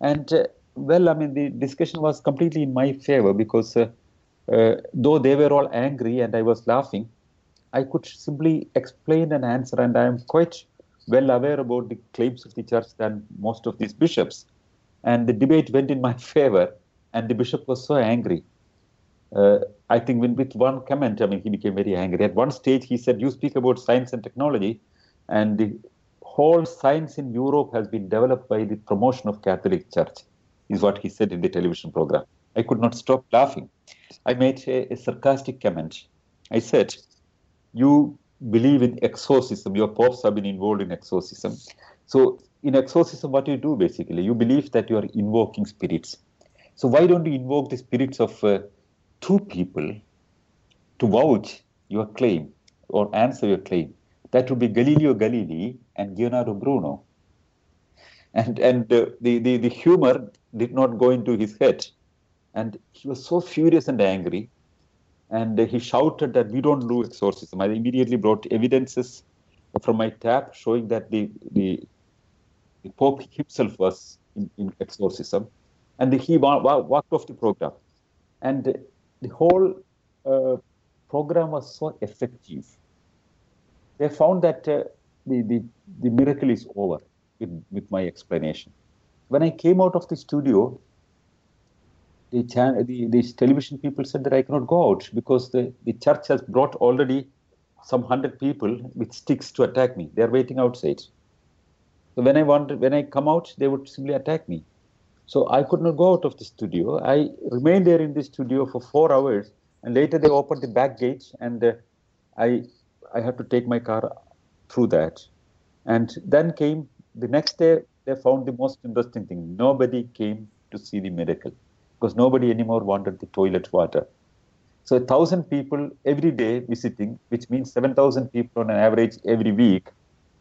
And uh, well, I mean, the discussion was completely in my favor because uh, uh, though they were all angry and I was laughing, I could simply explain and answer, and I am quite well aware about the claims of the church than most of these bishops. And the debate went in my favor, and the bishop was so angry. Uh, I think with one comment, I mean, he became very angry. At one stage, he said, You speak about science and technology, and the whole science in Europe has been developed by the promotion of Catholic Church, is what he said in the television program. I could not stop laughing. I made a, a sarcastic comment. I said, You believe in exorcism, your popes have been involved in exorcism. So, in exorcism, what you do basically, you believe that you are invoking spirits. So, why don't you invoke the spirits of uh, two people to vouch your claim or answer your claim? That would be Galileo Galilei and Leonardo Bruno. And, and uh, the, the, the humor did not go into his head. And he was so furious and angry and he shouted that we don't do exorcism. I immediately brought evidences from my tap showing that the, the, the Pope himself was in, in exorcism, and he wa- wa- walked off the program. And the whole uh, program was so effective. They found that uh, the, the, the miracle is over with, with my explanation. When I came out of the studio, the, chan- the, the television people said that I cannot go out because the, the church has brought already some hundred people with sticks to attack me. They are waiting outside. So when I want, when I come out, they would simply attack me. So I could not go out of the studio. I remained there in the studio for four hours, and later they opened the back gate, and uh, I I had to take my car through that. And then came the next day. They found the most interesting thing. Nobody came to see the miracle because nobody anymore wanted the toilet water. So a thousand people every day visiting, which means seven thousand people on an average every week,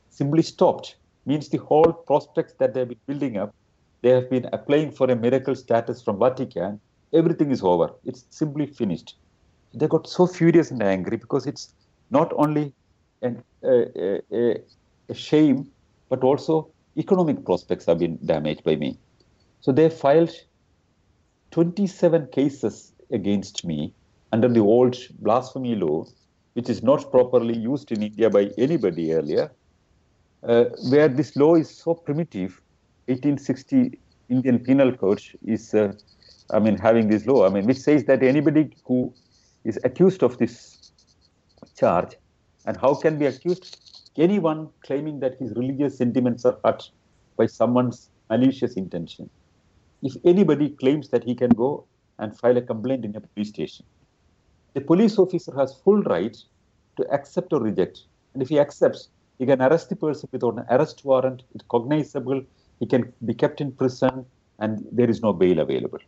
simply stopped. Means the whole prospects that they've been building up, they have been applying for a miracle status from Vatican. Everything is over. It's simply finished. They got so furious and angry because it's not only an, a, a, a shame, but also economic prospects have been damaged by me. So they filed 27 cases against me under the old blasphemy law, which is not properly used in India by anybody earlier, uh, where this law is so primitive. 1860 Indian Penal Code is, uh, I mean, having this law, I mean, which says that anybody who is accused of this charge, and how can be accused? Anyone claiming that his religious sentiments are hurt by someone's malicious intention if anybody claims that he can go and file a complaint in a police station, the police officer has full right to accept or reject. And if he accepts, he can arrest the person without an arrest warrant, it's cognizable, he can be kept in prison, and there is no bail available.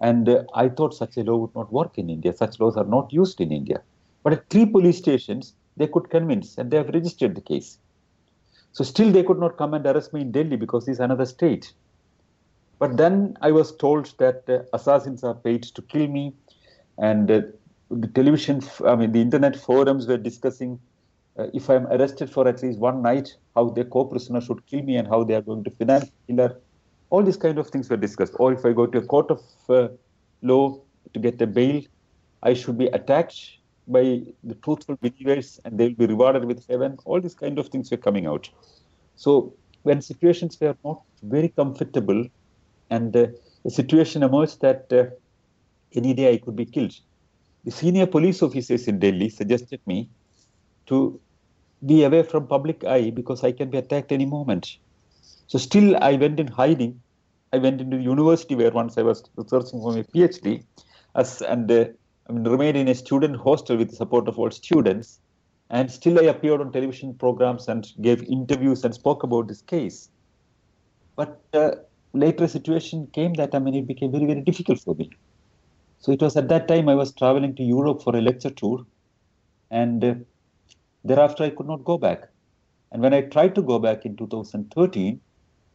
And uh, I thought such a law would not work in India. Such laws are not used in India. But at three police stations, they could convince, and they have registered the case. So still, they could not come and arrest me in Delhi because it's another state. But then I was told that uh, assassins are paid to kill me, and uh, the television, I mean, the internet forums were discussing uh, if I'm arrested for at least one night, how their co-prisoner should kill me and how they are going to finance killer. All these kind of things were discussed. Or if I go to a court of uh, law to get a bail, I should be attacked by the truthful believers and they will be rewarded with heaven. All these kind of things were coming out. So when situations were not very comfortable, and uh, a situation emerged that uh, any day I could be killed. The senior police officers in Delhi suggested me to be away from public eye because I can be attacked any moment. So still I went in hiding. I went into the university where once I was researching for my PhD, as, and uh, I mean, remained in a student hostel with the support of all students. And still I appeared on television programs and gave interviews and spoke about this case. But uh, later situation came that I mean it became very very difficult for me. So it was at that time I was traveling to Europe for a lecture tour, and uh, thereafter I could not go back. And when I tried to go back in 2013,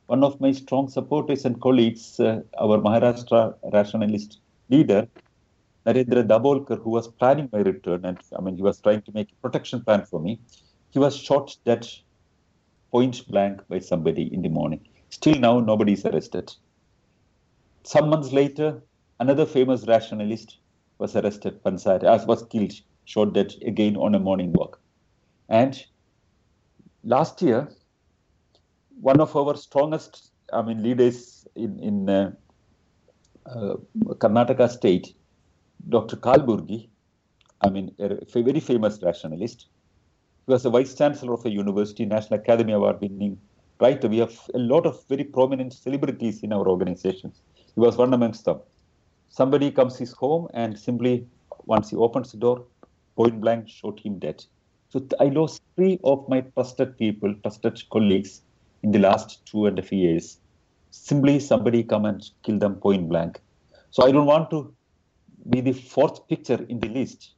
one of my strong supporters and colleagues, uh, our Maharashtra rationalist leader, Narendra Dabholkar, who was planning my return, and I mean, he was trying to make a protection plan for me, he was shot dead point blank by somebody in the morning. Still now, nobody is arrested. Some months later, another famous rationalist was arrested, Pansare, uh, was killed, shot dead again on a morning walk. And last year, one of our strongest, I mean, leaders in, in uh, uh, Karnataka state, Dr. Kalburgi, I mean, a very famous rationalist, he was the vice chancellor of a university, National Academy Award winning writer. We have a lot of very prominent celebrities in our organizations. He was one amongst them. Somebody comes his home and simply, once he opens the door, point blank, shot him dead. So I lost three of my trusted people, trusted colleagues in the last two and a half years. Simply somebody come and kill them point blank. So I don't want to be the fourth picture in the list.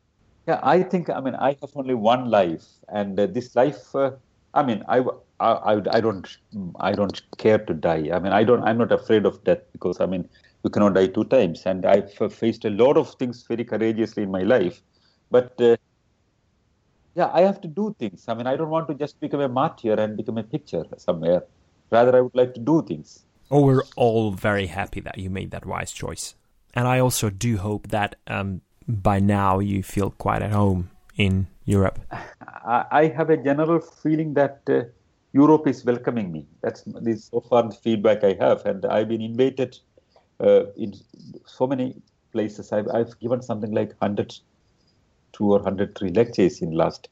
Yeah, I think, I mean, I have only one life, and uh, this life, uh, I mean, I, I, I don't, I don't care to die. I mean, I don't, I'm not afraid of death because, I mean, you cannot die two times, and I've faced a lot of things very courageously in my life, but uh, yeah, I have to do things. I mean, I don't want to just become a martyr and become a picture somewhere. Rather, I would like to do things. Oh, we're all very happy that you made that wise choice. And I also do hope that um, by now you feel quite at home in Europe. I have a general feeling that uh, Europe is welcoming me. That's this so far the feedback I have, and I've been invited uh, in so many places. I've, I've given something like 100 two or hundred three lectures in last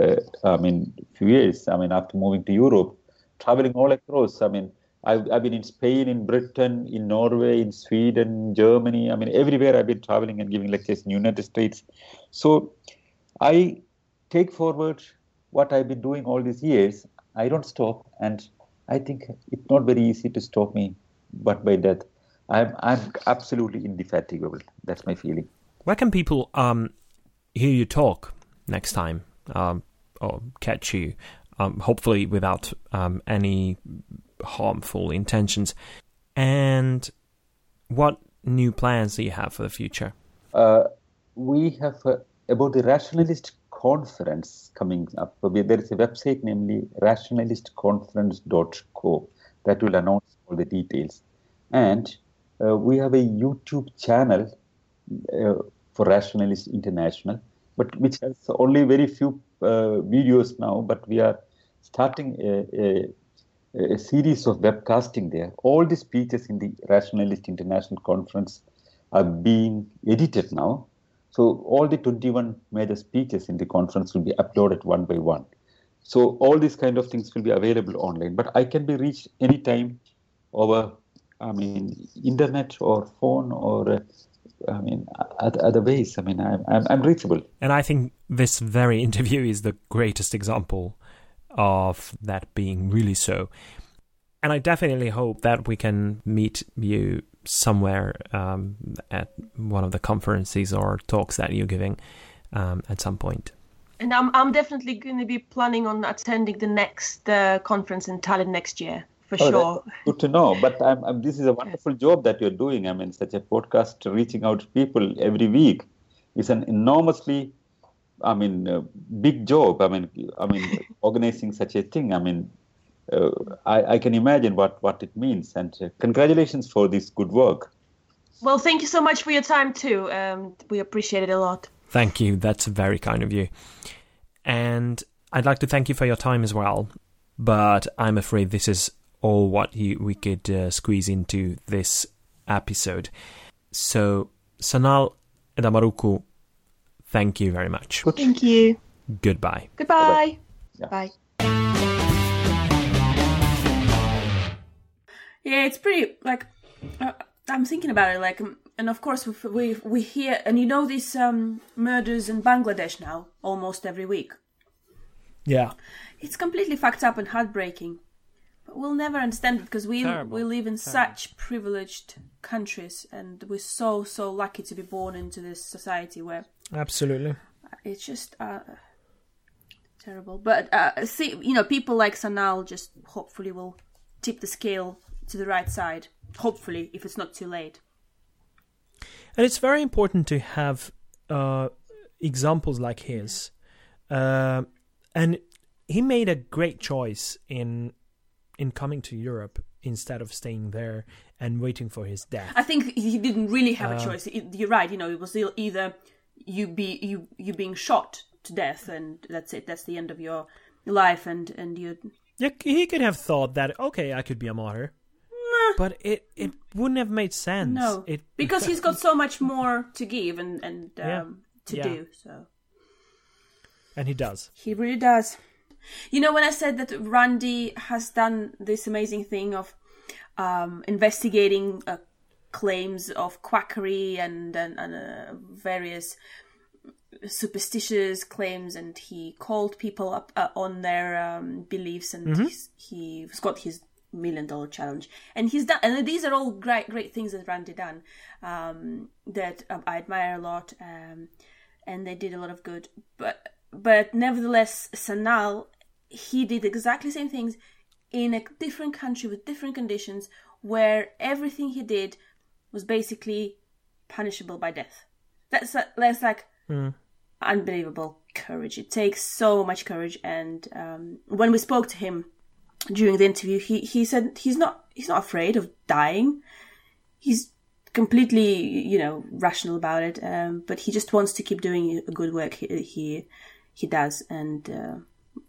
uh, I mean few years. I mean after moving to Europe, traveling all across. I mean I've, I've been in Spain, in Britain, in Norway, in Sweden, Germany. I mean everywhere I've been traveling and giving lectures in United States. So I take forward what I've been doing all these years. I don't stop, and I think it's not very easy to stop me, but by death. I'm I'm absolutely indefatigable. That's my feeling. Where can people um hear you talk next time um, or catch you, um, hopefully without um, any harmful intentions. And what new plans do you have for the future? Uh, we have uh, about the rationalist conference coming up. There is a website, namely rationalistconference.co, that will announce all the details. And uh, we have a YouTube channel uh, for Rationalist International, but which has only very few uh, videos now. But we are starting a, a, a, series of webcasting there. All the speeches in the Rationalist International Conference are being edited now. So all the 21 major speeches in the conference will be uploaded one by one. So all these kind of things will be available online. But I can be reached anytime over, I mean, internet or phone or uh, I mean, other ways. I mean, I'm, I'm, I'm reachable. And I think this very interview is the greatest example of that being really so. And I definitely hope that we can meet you somewhere um, at one of the conferences or talks that you're giving um, at some point. And I'm I'm definitely going to be planning on attending the next uh, conference in Tallinn next year for oh, sure. Good to know. But I'm, I'm, this is a wonderful job that you're doing. I mean, such a podcast reaching out to people every week is an enormously, I mean, uh, big job. I mean, I mean, organizing such a thing. I mean, uh, I, I, can imagine what, what it means. And uh, congratulations for this good work. Well, thank you so much for your time too. Um, we appreciate it a lot. Thank you. That's very kind of you. And I'd like to thank you for your time as well. But I'm afraid this is all what you, we could uh, squeeze into this episode. So, Sanal Edamaruku, thank you very much. Thank you. Goodbye. Goodbye. Yeah. Bye. Yeah, it's pretty like uh, I'm thinking about it. Like, um, and of course we we hear and you know these um, murders in Bangladesh now almost every week. Yeah, it's completely fucked up and heartbreaking But we'll never understand it because we Terrible, we live in terrible. such privileged countries and we're so so lucky to be born into this society where Absolutely. it's just uh, terrible. But uh, see, you know, people like Sanal just hopefully will tip the scale to the right side. Hopefully, if it's not too late. And it's very important to have uh, examples like his. Uh, and he made a great choice in in coming to Europe instead of staying there and waiting for his death. I think he didn't really have a Uh, choice. You're right. You know, it was either you be you you being shot to death, and that's it. That's the end of your life, and and you. Yeah, he could have thought that okay, I could be a martyr, but it it wouldn't have made sense. No, it because he's got so much more to give and and um, Yeah. to Yeah. do. So and he does. he really does. You know, when I said that Randi has done this amazing thing of um, investigating uh, claims of quackery and and, and uh, various superstitious claims, and he called people up uh, on their um, beliefs, and he's, he's got his million dollar challenge, and he's done. And these are all great great things that Randi done um, that um, I admire a lot, um, and they did a lot of good. But but nevertheless, Sanal he did exactly the same things in a different country with different conditions, where everything he did was basically punishable by death. That's that's like unbelievable courage. It takes so much courage. And um, when we spoke to him during the interview, he he said he's not he's not afraid of dying. He's completely you know rational about it. Um, but he just wants to keep doing a good work. He he, he does, and uh,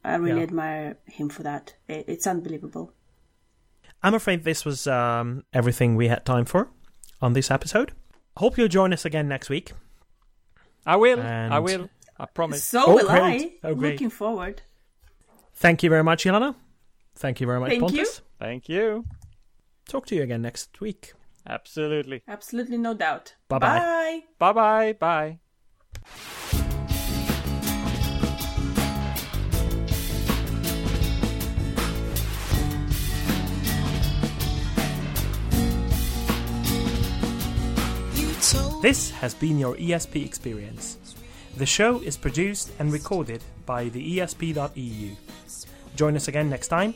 I really Yeah. admire him for that. It, it's unbelievable. I'm afraid this was um, everything we had time for on this episode. Hope you'll join us again next week. I will. I will. I promise. So Oh, will great. I. Oh, great. Looking forward. Thank you very much, Ilana. Thank you very much, Thank you. Pontus. Thank you. Talk to you again next week. Absolutely. Absolutely no doubt. Bye-bye. Bye. Bye bye. Bye. This has been your ESP experience. The show is produced and recorded by the ESP.eu. Join us again next time,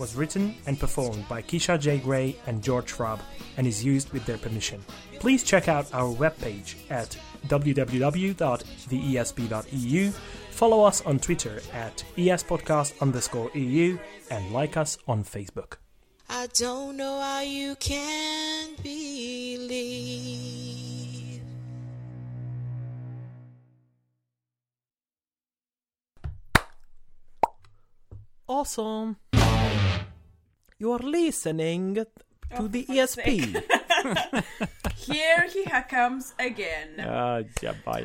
was written and performed by Keisha J. Gray and George Schwab and is used with their permission. Please check out our webpage at www.theesp.eu, follow us on Twitter at espodcast underscore EU, and like us on Facebook. I don't know how you can believe. Awesome. You are listening to the ESP. Here he comes again. Uh.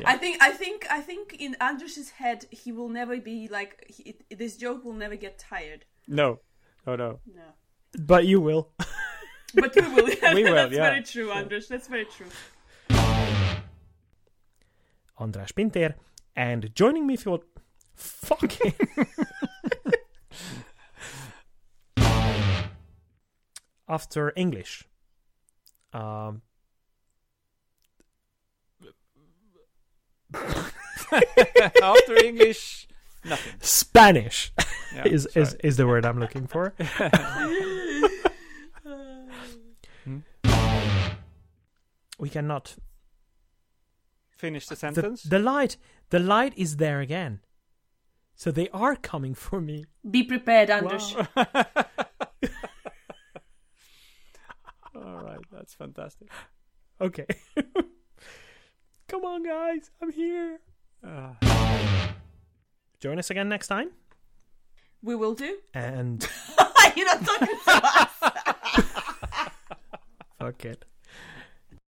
I think I think I think in András's head he will never be like he, this joke will never get tired. No. No, no. No. but you will. But we will. We will, That's yeah. very true, András. That's very true. András Pinter, and joining me for fucking after English. Um, After English, nothing. Spanish Yeah, is, is is the word I'm looking for. we cannot. Finish the The, sentence. the light, the light is there again. So they are coming for me. Be prepared, András. All right, that's fantastic. Okay. Come on, guys. I'm here. Uh, Join us again next time. We will do. And You're not talking to us. Okay.